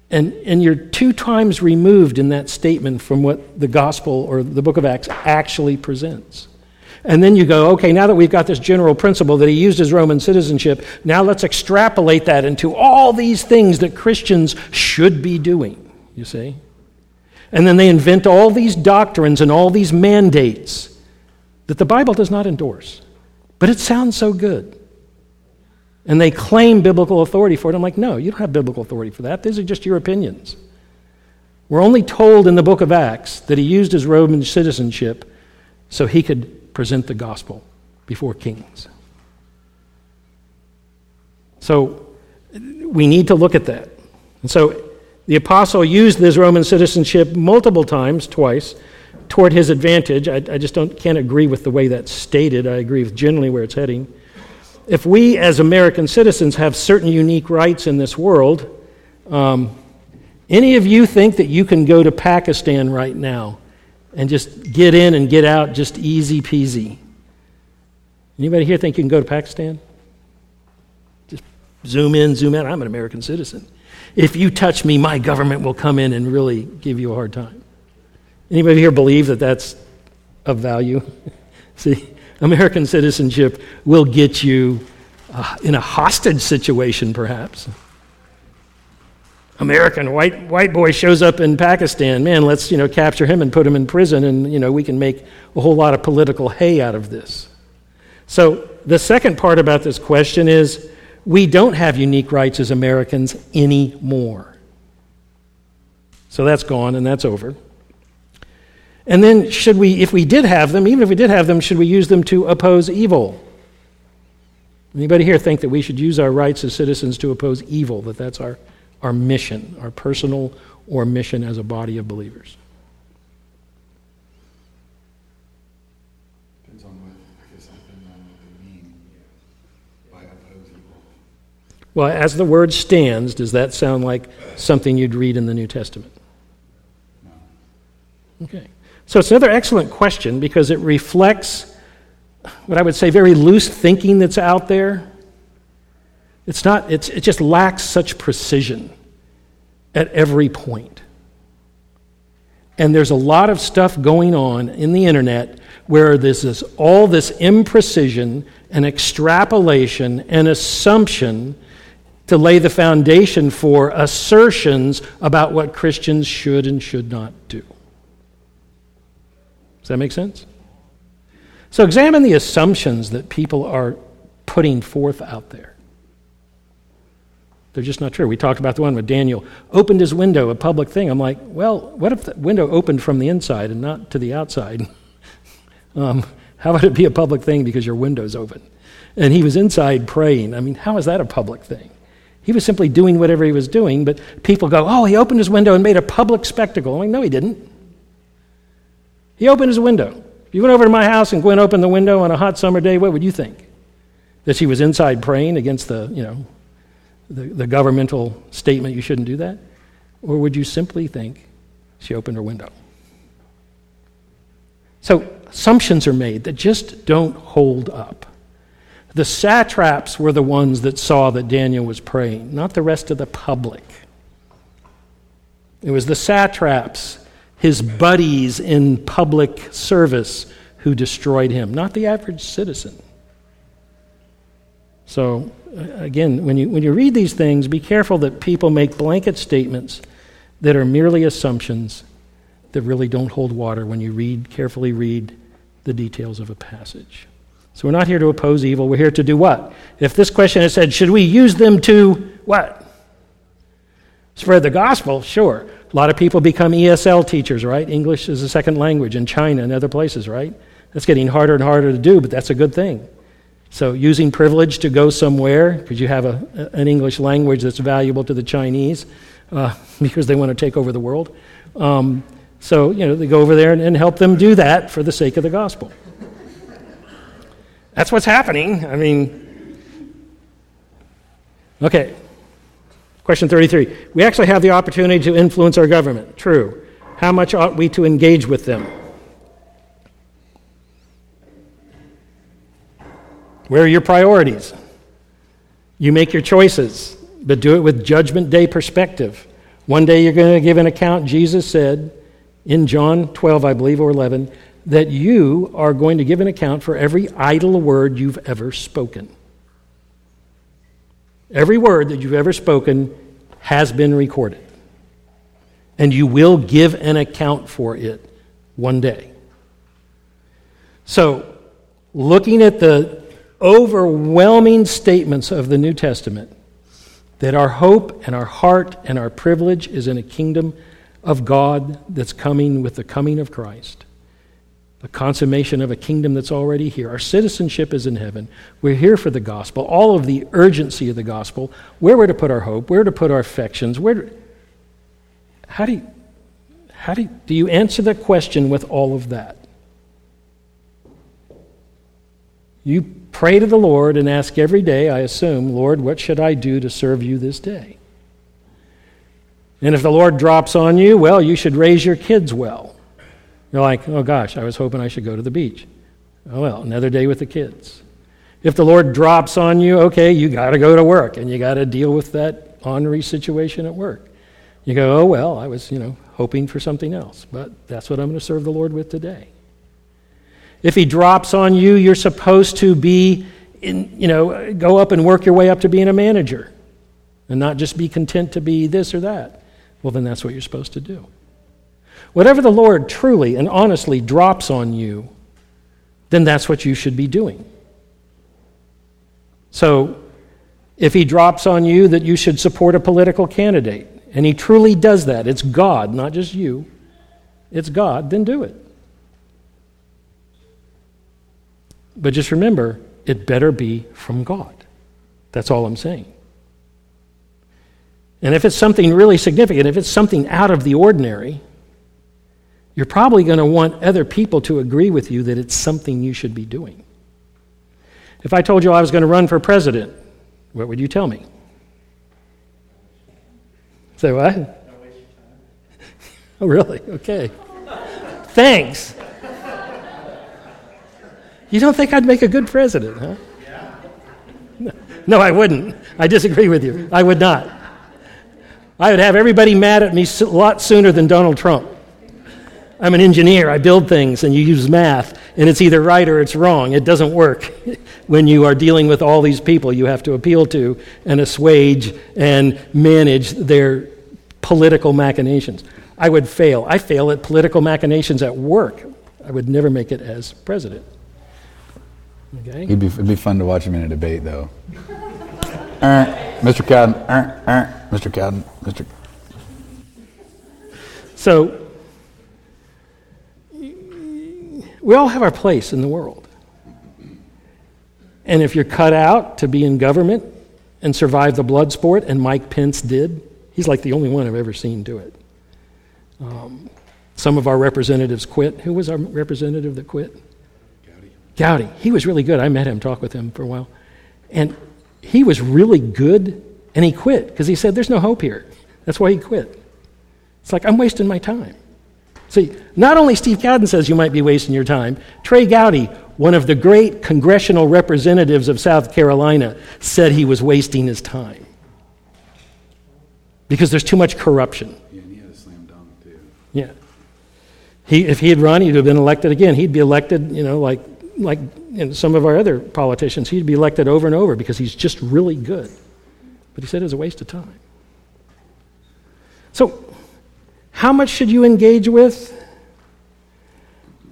And, and you're two times removed in that statement from what the gospel or the book of Acts actually presents. And then you go, okay, now that we've got this general principle that he used his Roman citizenship, now let's extrapolate that into all these things that Christians should be doing, you see? And then they invent all these doctrines and all these mandates that the Bible does not endorse. But it sounds so good. And they claim biblical authority for it. I'm like, no, you don't have biblical authority for that. These are just your opinions. We're only told in the book of Acts that he used his Roman citizenship so he could present the gospel before kings. So we need to look at that. And so the apostle used this Roman citizenship multiple times, twice, toward his advantage. I, I just don't, can't agree with the way that's stated. I agree with generally where it's heading. If we, as American citizens, have certain unique rights in this world, um, any of you think that you can go to Pakistan right now and just get in and get out just easy peasy. Anybody here think you can go to Pakistan? Just zoom in, zoom out. I'm an American citizen. If you touch me, my government will come in and really give you a hard time. Anybody here believe that that's of value? [laughs] See, American citizenship will get you uh, in a hostage situation, perhaps. American white, white boy shows up in Pakistan. Man, let's you know, capture him and put him in prison, and you know, we can make a whole lot of political hay out of this. So, the second part about this question is we don't have unique rights as Americans anymore. So that's gone and that's over. And then, should we, if we did have them, even if we did have them, should we use them to oppose evil? Anybody here think that we should use our rights as citizens to oppose evil? That that's our, our mission, our personal or mission as a body of believers? Depends on what, I guess, depends on what they mean by oppose evil. Well, as the word stands, does that sound like something you'd read in the New Testament? No. Okay. So it's another excellent question because it reflects what I would say very loose thinking that's out there. It's not, it's, it just lacks such precision at every point. And there's a lot of stuff going on in the internet where there's all this imprecision and extrapolation and assumption to lay the foundation for assertions about what Christians should and should not do. Does that make sense? So examine the assumptions that people are putting forth out there. They're just not true. We talked about the one with Daniel opened his window, a public thing. I'm like, well, what if the window opened from the inside and not to the outside? [laughs] um, how would it be a public thing because your window's open? And he was inside praying. I mean, how is that a public thing? He was simply doing whatever he was doing, but people go, oh, he opened his window and made a public spectacle. I'm like, no, he didn't. He opened his window. If you went over to my house and went open the window on a hot summer day, what would you think? That she was inside praying against the, you know, the, the governmental statement you shouldn't do that? Or would you simply think she opened her window? So assumptions are made that just don't hold up. The satraps were the ones that saw that Daniel was praying, not the rest of the public. It was the satraps, his buddies in public service, who destroyed him, not the average citizen. So, again, when you, when you read these things, be careful that people make blanket statements that are merely assumptions that really don't hold water when you read, carefully read the details of a passage. So we're not here to oppose evil. We're here to do what? If this question is said, should we use them to what? Spread the gospel? Sure. A lot of people become ESL teachers, right? English is a second language in China and other places, right? That's getting harder and harder to do, but that's a good thing. So using privilege to go somewhere because you have a, an English language that's valuable to the Chinese uh, [laughs] because they want to take over the world. Um, so, you know, they go over there and, and help them do that for the sake of the gospel. That's what's happening. I mean, okay. Question 33. We actually have the opportunity to influence our government. True. How much ought we to engage with them? Where are your priorities? You make your choices, but do it with judgment day perspective. One day you're going to give an account. Jesus said in John 12, I believe, or 11, that you are going to give an account for every idle word you've ever spoken. Every word that you've ever spoken has been recorded. And you will give an account for it one day. So, looking at the overwhelming statements of the New Testament, that our hope and our heart and our privilege is in a kingdom of God that's coming with the coming of Christ the consummation of a kingdom that's already here. Our citizenship is in heaven. We're here for the gospel, all of the urgency of the gospel, where we're to put our hope, where to put our affections, where to, how do you, how do you, do you answer that question with all of that? You pray to the Lord and ask every day, I assume, Lord, what should I do to serve you this day? And if the Lord drops on you, well, you should raise your kids well. You're like, oh gosh, I was hoping I should go to the beach. Oh well, another day with the kids. If the Lord drops on you, okay, you got to go to work and you got to deal with that ornery situation at work. You go, oh, well, I was, you know, hoping for something else, but that's what I'm going to serve the Lord with today. If He drops on you, you're supposed to be, in, you know, go up and work your way up to being a manager and not just be content to be this or that. Well, then that's what you're supposed to do. Whatever the Lord truly and honestly drops on you, then that's what you should be doing. So, if he drops on you that you should support a political candidate, and he truly does that, it's God, not just you, it's God, then do it. But just remember, it better be from God. That's all I'm saying. And if it's something really significant, if it's something out of the ordinary, you're probably going to want other people to agree with you that it's something you should be doing. If I told you I was going to run for president, what would you tell me? Say what? [laughs] Oh, really? Okay. Thanks. You don't think I'd make a good president, huh? No, I wouldn't. I disagree with you. I would not. I would have everybody mad at me a lot sooner than Donald Trump. I'm an engineer. I build things, and you use math, and it's either right or it's wrong. It doesn't work [laughs] when you are dealing with all these people you have to appeal to and assuage and manage their political machinations. I would fail. I fail at political machinations at work. I would never make it as president. Okay? It'd be, it'd be fun to watch him in a debate, though. uh, Mr. Cowden, uh, uh, Mr. Cowden, Mr. So, we all have our place in the world. And if you're cut out to be in government and survive the blood sport, and Mike Pence did, he's like the only one I've ever seen do it. Um, some of our representatives quit. Who was our representative that quit? Gowdy. He was really good. I met him, talked with him for a while. And he was really good, and he quit because he said, There's no hope here. That's why he quit. It's like, I'm wasting my time. See, not only Steve Cowden says you might be wasting your time, Trey Gowdy, one of the great congressional representatives of South Carolina, said he was wasting his time because there's too much corruption. Yeah, and he had a slam dunk, too. Yeah. He, if he had run, he'd have been elected again. He'd be elected, you know, like, like some of our other politicians. He'd be elected over and over because he's just really good. But he said it was a waste of time. So, how much should you engage with?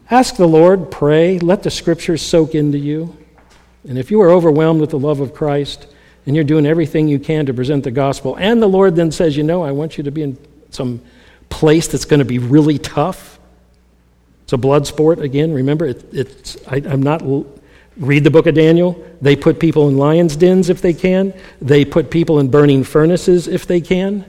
Ask the Lord, pray, let the scriptures soak into you. And if you are overwhelmed with the love of Christ and you're doing everything you can to present the gospel, and the Lord then says, You know, I want you to be in some place that's going to be really tough. It's a blood sport again. Remember, it, it's, I, I'm not. Read the book of Daniel. They put people in lions' dens if they can. They put people in burning furnaces if they can.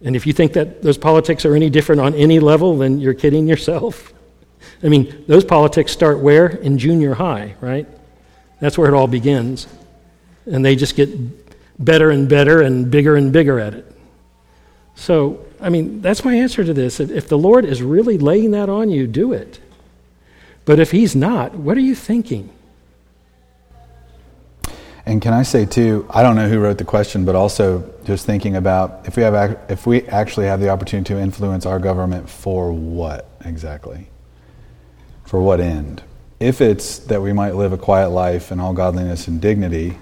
And if you think that those politics are any different on any level, then you're kidding yourself. [laughs] I mean, those politics start where? In junior high, right? That's where it all begins. And they just get better and better and bigger and bigger at it. So, I mean, that's my answer to this. If the Lord is really laying that on you, do it. But if He's not, what are you thinking? And can I say too, I don't know who wrote the question, but also just thinking about if we have if we actually have the opportunity to influence our government for what exactly? For what end? If it's that we might live a quiet life in all godliness and dignity,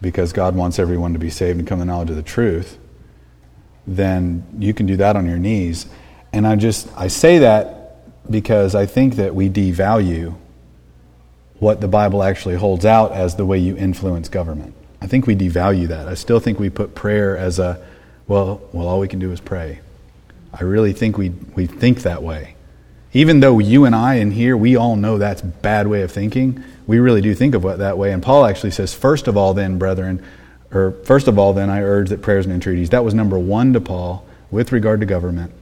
because God wants everyone to be saved and come to knowledge of the truth, then you can do that on your knees. And I just I say that because I think that we devalue what the Bible actually holds out as the way you influence government. I think we devalue that. I still think we put prayer as a, well, well, all we can do is pray. I really think we, we think that way. Even though you and I in here, we all know that's bad way of thinking, we really do think of it that way. And Paul actually says, first of all, then, brethren, or first of all, then, I urge that prayers and entreaties. That was number one to Paul with regard to government.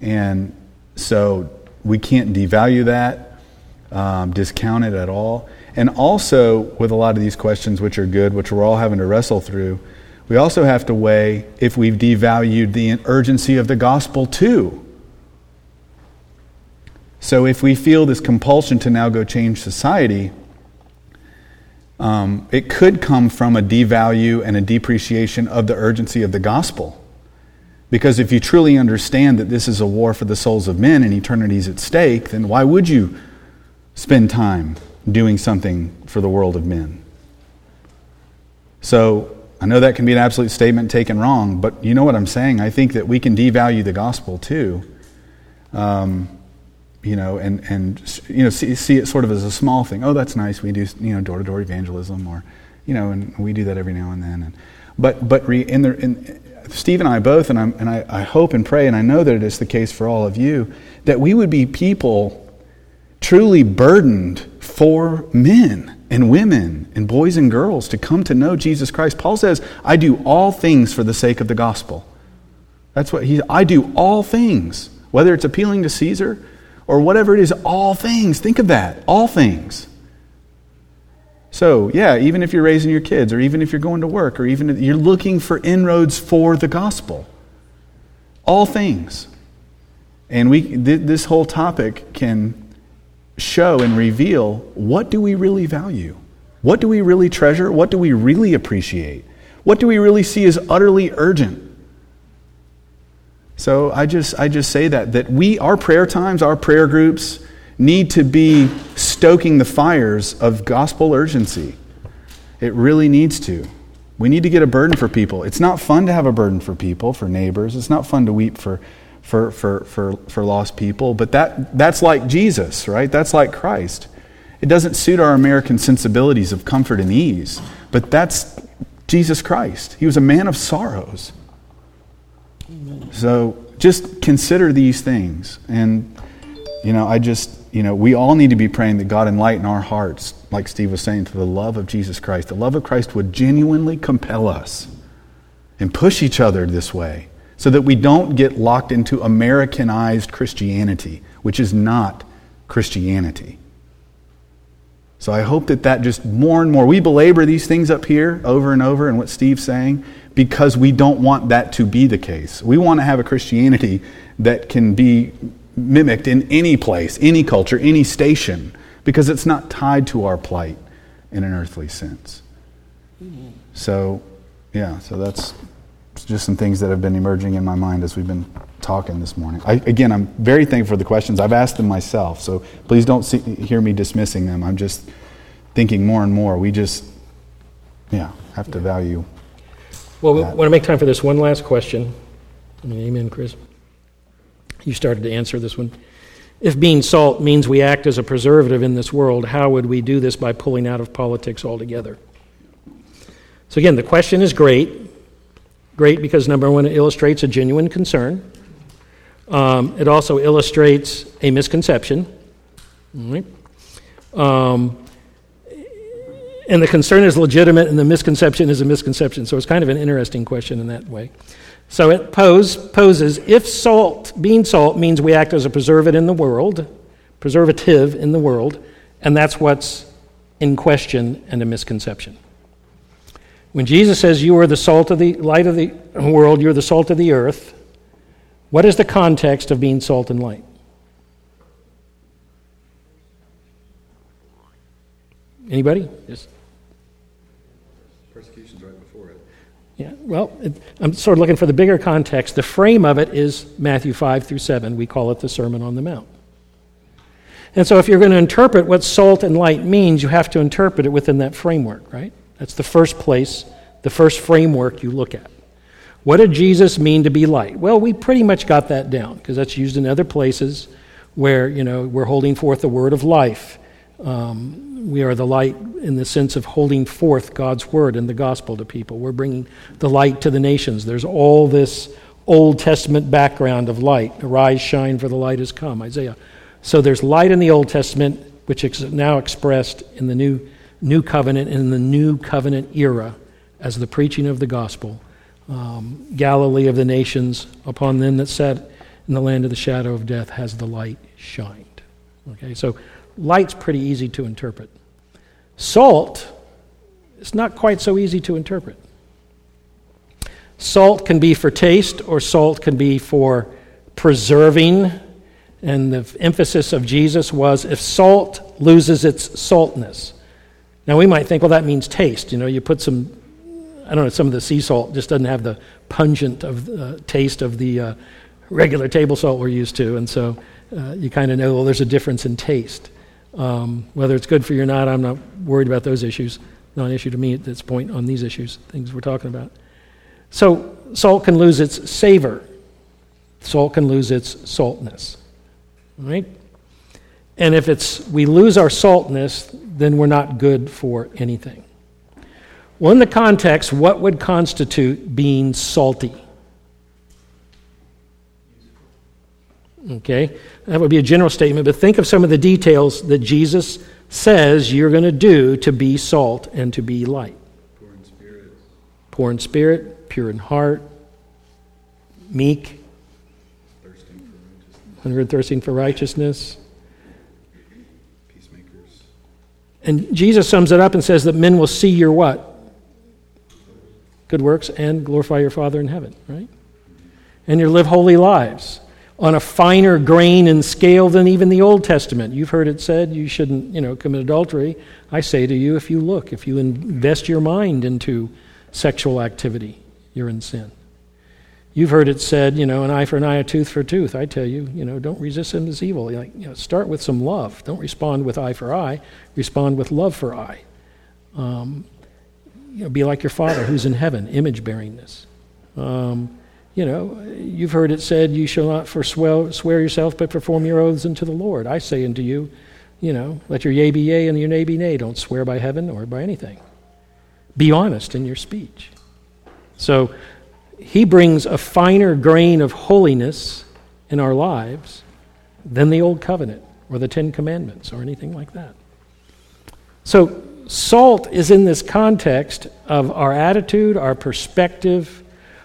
And so we can't devalue that um, discount it at all. And also, with a lot of these questions, which are good, which we're all having to wrestle through, we also have to weigh if we've devalued the urgency of the gospel too. So, if we feel this compulsion to now go change society, um, it could come from a devalue and a depreciation of the urgency of the gospel. Because if you truly understand that this is a war for the souls of men and eternity is at stake, then why would you spend time doing something for the world of men? So I know that can be an absolute statement taken wrong, but you know what I'm saying? I think that we can devalue the gospel too. Um, you know, and, and you know, see, see it sort of as a small thing. Oh, that's nice. We do, you know, door-to-door evangelism, or, you know, and we do that every now and then. And, but but re, in the, in, Steve and I both, and, I'm, and I, I hope and pray, and I know that it is the case for all of you, that we would be people truly burdened for men and women and boys and girls to come to know Jesus Christ. Paul says, I do all things for the sake of the gospel. That's what he I do all things, whether it's appealing to Caesar or whatever it is, all things. Think of that. All things. So, yeah, even if you're raising your kids, or even if you're going to work, or even if you're looking for inroads for the gospel, all things. And we, th- this whole topic can show and reveal what do we really value? What do we really treasure? What do we really appreciate? What do we really see as utterly urgent? So I just, I just say that, that we, our prayer times, our prayer groups, need to be stoking the fires of gospel urgency. It really needs to. We need to get a burden for people. It's not fun to have a burden for people, for neighbors. It's not fun to weep for, for, for, for, for lost people, but that, that's like Jesus, right? That's like Christ. It doesn't suit our American sensibilities of comfort and ease, but that's Jesus Christ. He was a man of sorrows. So just consider these things. And, you know, I just, you know, we all need to be praying that God enlighten our hearts, like Steve was saying, to the love of Jesus Christ. The love of Christ would genuinely compel us and push each other this way so that we don't get locked into Americanized Christianity, which is not Christianity. So I hope that that just more and more, we belabor these things up here over and over and what Steve's saying, because we don't want that to be the case. We want to have a Christianity that can be mimicked in any place, any culture, any station, because it's not tied to our plight in an earthly sense. So, yeah, so that's just some things that have been emerging in my mind as we've been talking this morning. I, again, I'm very thankful for the questions. I've asked them myself, so please don't see, hear me dismissing them. I'm just thinking more and more. We just, yeah, have to value well, we want to make time for this one last question. Amen, Chris. You started to answer this one. If being salt means we act as a preservative in this world, how would we do this by pulling out of politics altogether? So, again, the question is great. Great because, number one, it illustrates a genuine concern. Um, it also illustrates a misconception. Um, and the concern is legitimate and the misconception is a misconception. So it's kind of an interesting question in that way. So it pose, poses if salt, being salt, means we act as a preservative in the world, preservative in the world, and that's what's in question and a misconception. When Jesus says you are the salt of the light of the world, you're the salt of the earth, what is the context of being salt and light? Anybody? Yes. Persecution's right before it. Yeah, well, it, I'm sort of looking for the bigger context. The frame of it is Matthew 5 through 7. We call it the Sermon on the Mount. And so, if you're going to interpret what salt and light means, you have to interpret it within that framework, right? That's the first place, the first framework you look at. What did Jesus mean to be light? Well, we pretty much got that down because that's used in other places where, you know, we're holding forth the word of life. Um, we are the light in the sense of holding forth God's word and the gospel to people. We're bringing the light to the nations. There's all this Old Testament background of light. Arise, shine, for the light has come. Isaiah. So there's light in the Old Testament, which is now expressed in the new, new covenant, in the new covenant era as the preaching of the gospel. Um, Galilee of the nations, upon them that sat in the land of the shadow of death, has the light shined. Okay, so light's pretty easy to interpret. Salt it's not quite so easy to interpret. Salt can be for taste, or salt can be for preserving. And the emphasis of Jesus was if salt loses its saltness. Now, we might think, well, that means taste. You know, you put some, I don't know, some of the sea salt just doesn't have the pungent of uh, taste of the uh, regular table salt we're used to. And so uh, you kind of know, well, there's a difference in taste. Um, whether it's good for you or not, I'm not worried about those issues. Not an issue to me at this point on these issues, things we're talking about. So, salt can lose its savor, salt can lose its saltness. Right? And if it's we lose our saltness, then we're not good for anything. Well, in the context, what would constitute being salty? Okay, that would be a general statement, but think of some of the details that Jesus says you're going to do to be salt and to be light. Poor in spirit. Poor in spirit, pure in heart, meek, Thirsting for righteousness. and thirsting for righteousness. And Jesus sums it up and says that men will see your what? Good works and glorify your Father in heaven, right? And you live holy lives on a finer grain and scale than even the Old Testament. You've heard it said you shouldn't, you know, commit adultery. I say to you, if you look, if you invest your mind into sexual activity, you're in sin. You've heard it said, you know, an eye for an eye, a tooth for a tooth. I tell you, you know, don't resist him as evil. You know, start with some love. Don't respond with eye for eye. Respond with love for eye. Um, you know, be like your Father who's in heaven, image bearingness. Um, you know, you've heard it said, You shall not forswear swear yourself, but perform your oaths unto the Lord. I say unto you, you know, let your yea be yea and your nay be nay. Don't swear by heaven or by anything. Be honest in your speech. So he brings a finer grain of holiness in our lives than the Old Covenant or the Ten Commandments or anything like that. So, salt is in this context of our attitude, our perspective,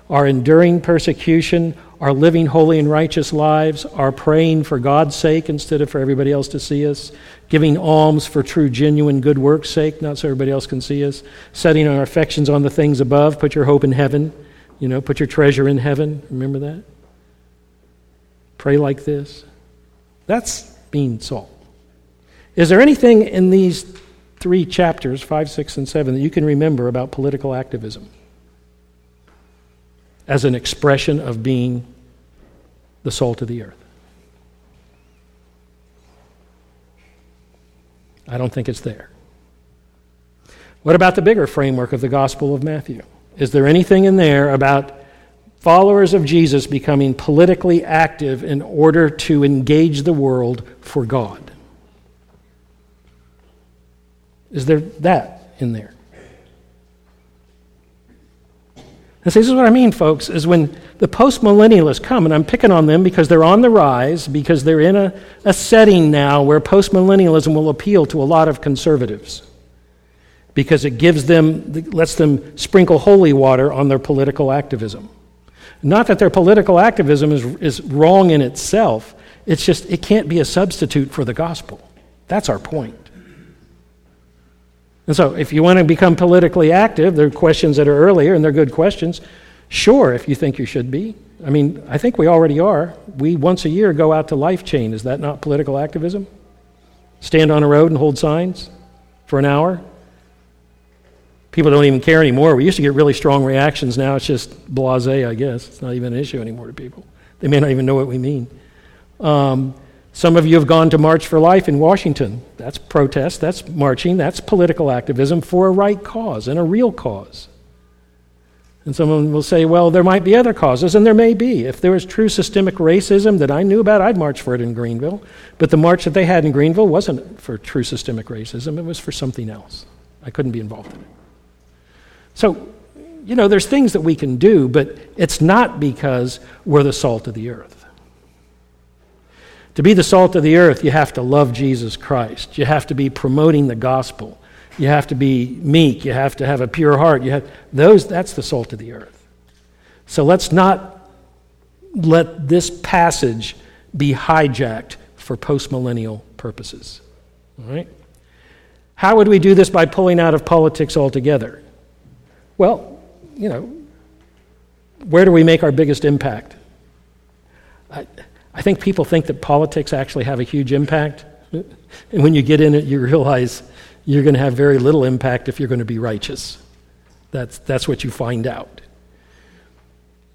our enduring persecution, our living holy and righteous lives, our praying for God's sake instead of for everybody else to see us, giving alms for true, genuine good works' sake, not so everybody else can see us, setting our affections on the things above, put your hope in heaven, you know, put your treasure in heaven. Remember that? Pray like this. That's being salt. Is there anything in these three chapters, 5, 6, and 7, that you can remember about political activism? as an expression of being the salt of the earth. I don't think it's there. What about the bigger framework of the Gospel of Matthew? Is there anything in there about followers of Jesus becoming politically active in order to engage the world for God? Is there that in there? And see, this is what I mean, folks, is when the postmillennialists come, and I'm picking on them because they're on the rise, because they're in a, a setting now where postmillennialism will appeal to a lot of conservatives. Because it gives them, lets them sprinkle holy water on their political activism. Not that their political activism is, is wrong in itself, it's just it can't be a substitute for the gospel. That's our point. And so, if you want to become politically active, there are questions that are earlier, and they're good questions. Sure, if you think you should be. I mean, I think we already are. We once a year go out to Life Chain. Is that not political activism? Stand on a road and hold signs for an hour? People don't even care anymore. We used to get really strong reactions. Now it's just blase, I guess. It's not even an issue anymore to people. They may not even know what we mean. Um, some of you have gone to March for Life in Washington. That's protest, that's marching, that's political activism for a right cause and a real cause. And someone will say, well, there might be other causes, and there may be. If there was true systemic racism that I knew about, I'd march for it in Greenville. But the march that they had in Greenville wasn't for true systemic racism, it was for something else. I couldn't be involved in it. So, you know, there's things that we can do, but it's not because we're the salt of the earth. To be the salt of the earth, you have to love Jesus Christ. You have to be promoting the gospel. You have to be meek. You have to have a pure heart. You have those that's the salt of the earth. So let's not let this passage be hijacked for postmillennial purposes. All right? How would we do this by pulling out of politics altogether? Well, you know, where do we make our biggest impact? I, I think people think that politics actually have a huge impact. And when you get in it, you realize, you're going to have very little impact if you're going to be righteous. That's, that's what you find out.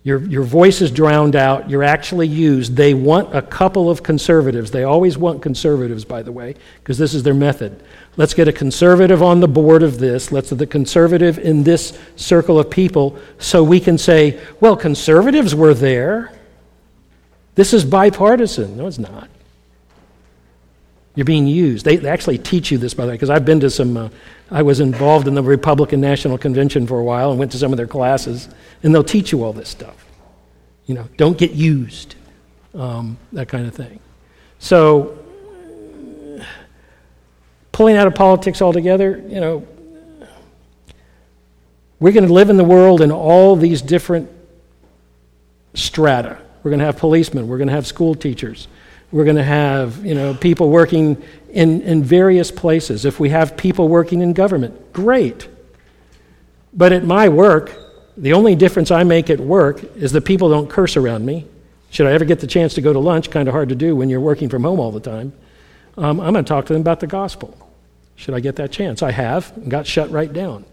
Your, your voice is drowned out. You're actually used. They want a couple of conservatives. They always want conservatives, by the way, because this is their method. Let's get a conservative on the board of this. Let's have the conservative in this circle of people so we can say, well, conservatives were there. This is bipartisan. No, it's not. You're being used. They, they actually teach you this, by the way, because I've been to some, uh, I was involved in the Republican National Convention for a while and went to some of their classes, and they'll teach you all this stuff. You know, don't get used, um, that kind of thing. So, pulling out of politics altogether, you know, we're going to live in the world in all these different strata. We're going to have policemen, we're going to have school teachers, we're going to have, you know, people working in, in various places. If we have people working in government, great. But at my work, the only difference I make at work is that people don't curse around me. Should I ever get the chance to go to lunch, kind of hard to do when you're working from home all the time, um, I'm going to talk to them about the gospel. Should I get that chance? I have, got shut right down.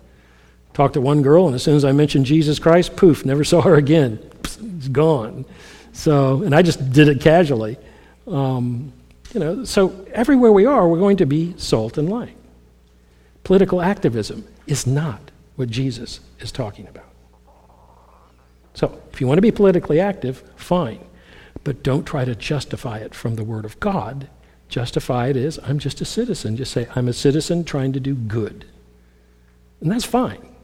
Talked to one girl, and as soon as I mentioned Jesus Christ, poof, never saw her again. It's gone. So, and I just did it casually. Um, you know, so everywhere we are, we're going to be salt and light. Political activism is not what Jesus is talking about. So, if you want to be politically active, fine. But don't try to justify it from the Word of God. Justify it as, I'm just a citizen. Just say, I'm a citizen trying to do good. And that's fine.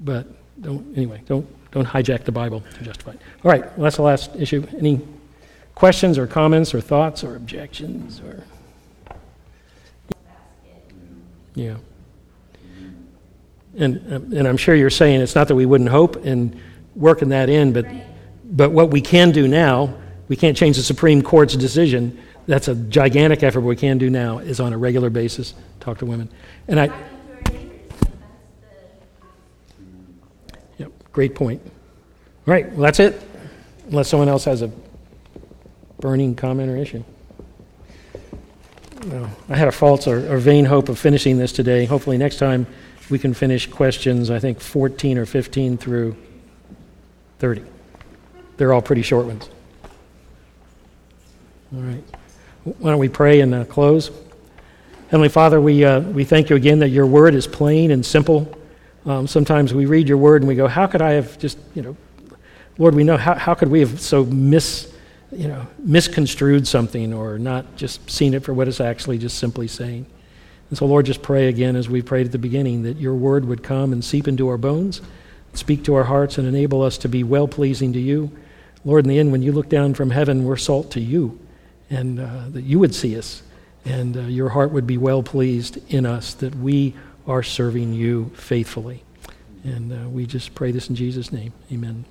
But don't, anyway, don't, don't hijack the Bible to justify it. All right, well, that's the last issue. Any questions or comments or thoughts or objections or yeah and uh, and I'm sure you're saying it's not that we wouldn't hope and working that in but but what we can do now we can't change the Supreme Court's decision that's a gigantic effort what we can do now is on a regular basis talk to women and I yep great point all right well that's it unless someone else has a burning comment or issue. Well, I had a false or, or, vain hope of finishing this today. Hopefully, next time we can finish questions, I think 14 or 15 through 30. They're all pretty short ones. All right. Why don't we pray and uh, close? Heavenly Father, we, uh, we thank you again that your word is plain and simple. Um, sometimes we read your word and we go, How could I have just, you know, Lord, we know, how, how could we have so mis you know, misconstrued something or not just seen it for what it's actually just simply saying. And so, Lord, just pray again as we prayed at the beginning that your word would come and seep into our bones, speak to our hearts, and enable us to be well pleasing to you. Lord, in the end, when you look down from heaven, we're salt to you, and uh, that you would see us, and uh, your heart would be well pleased in us, that we are serving you faithfully. And uh, we just pray this in Jesus' name. Amen.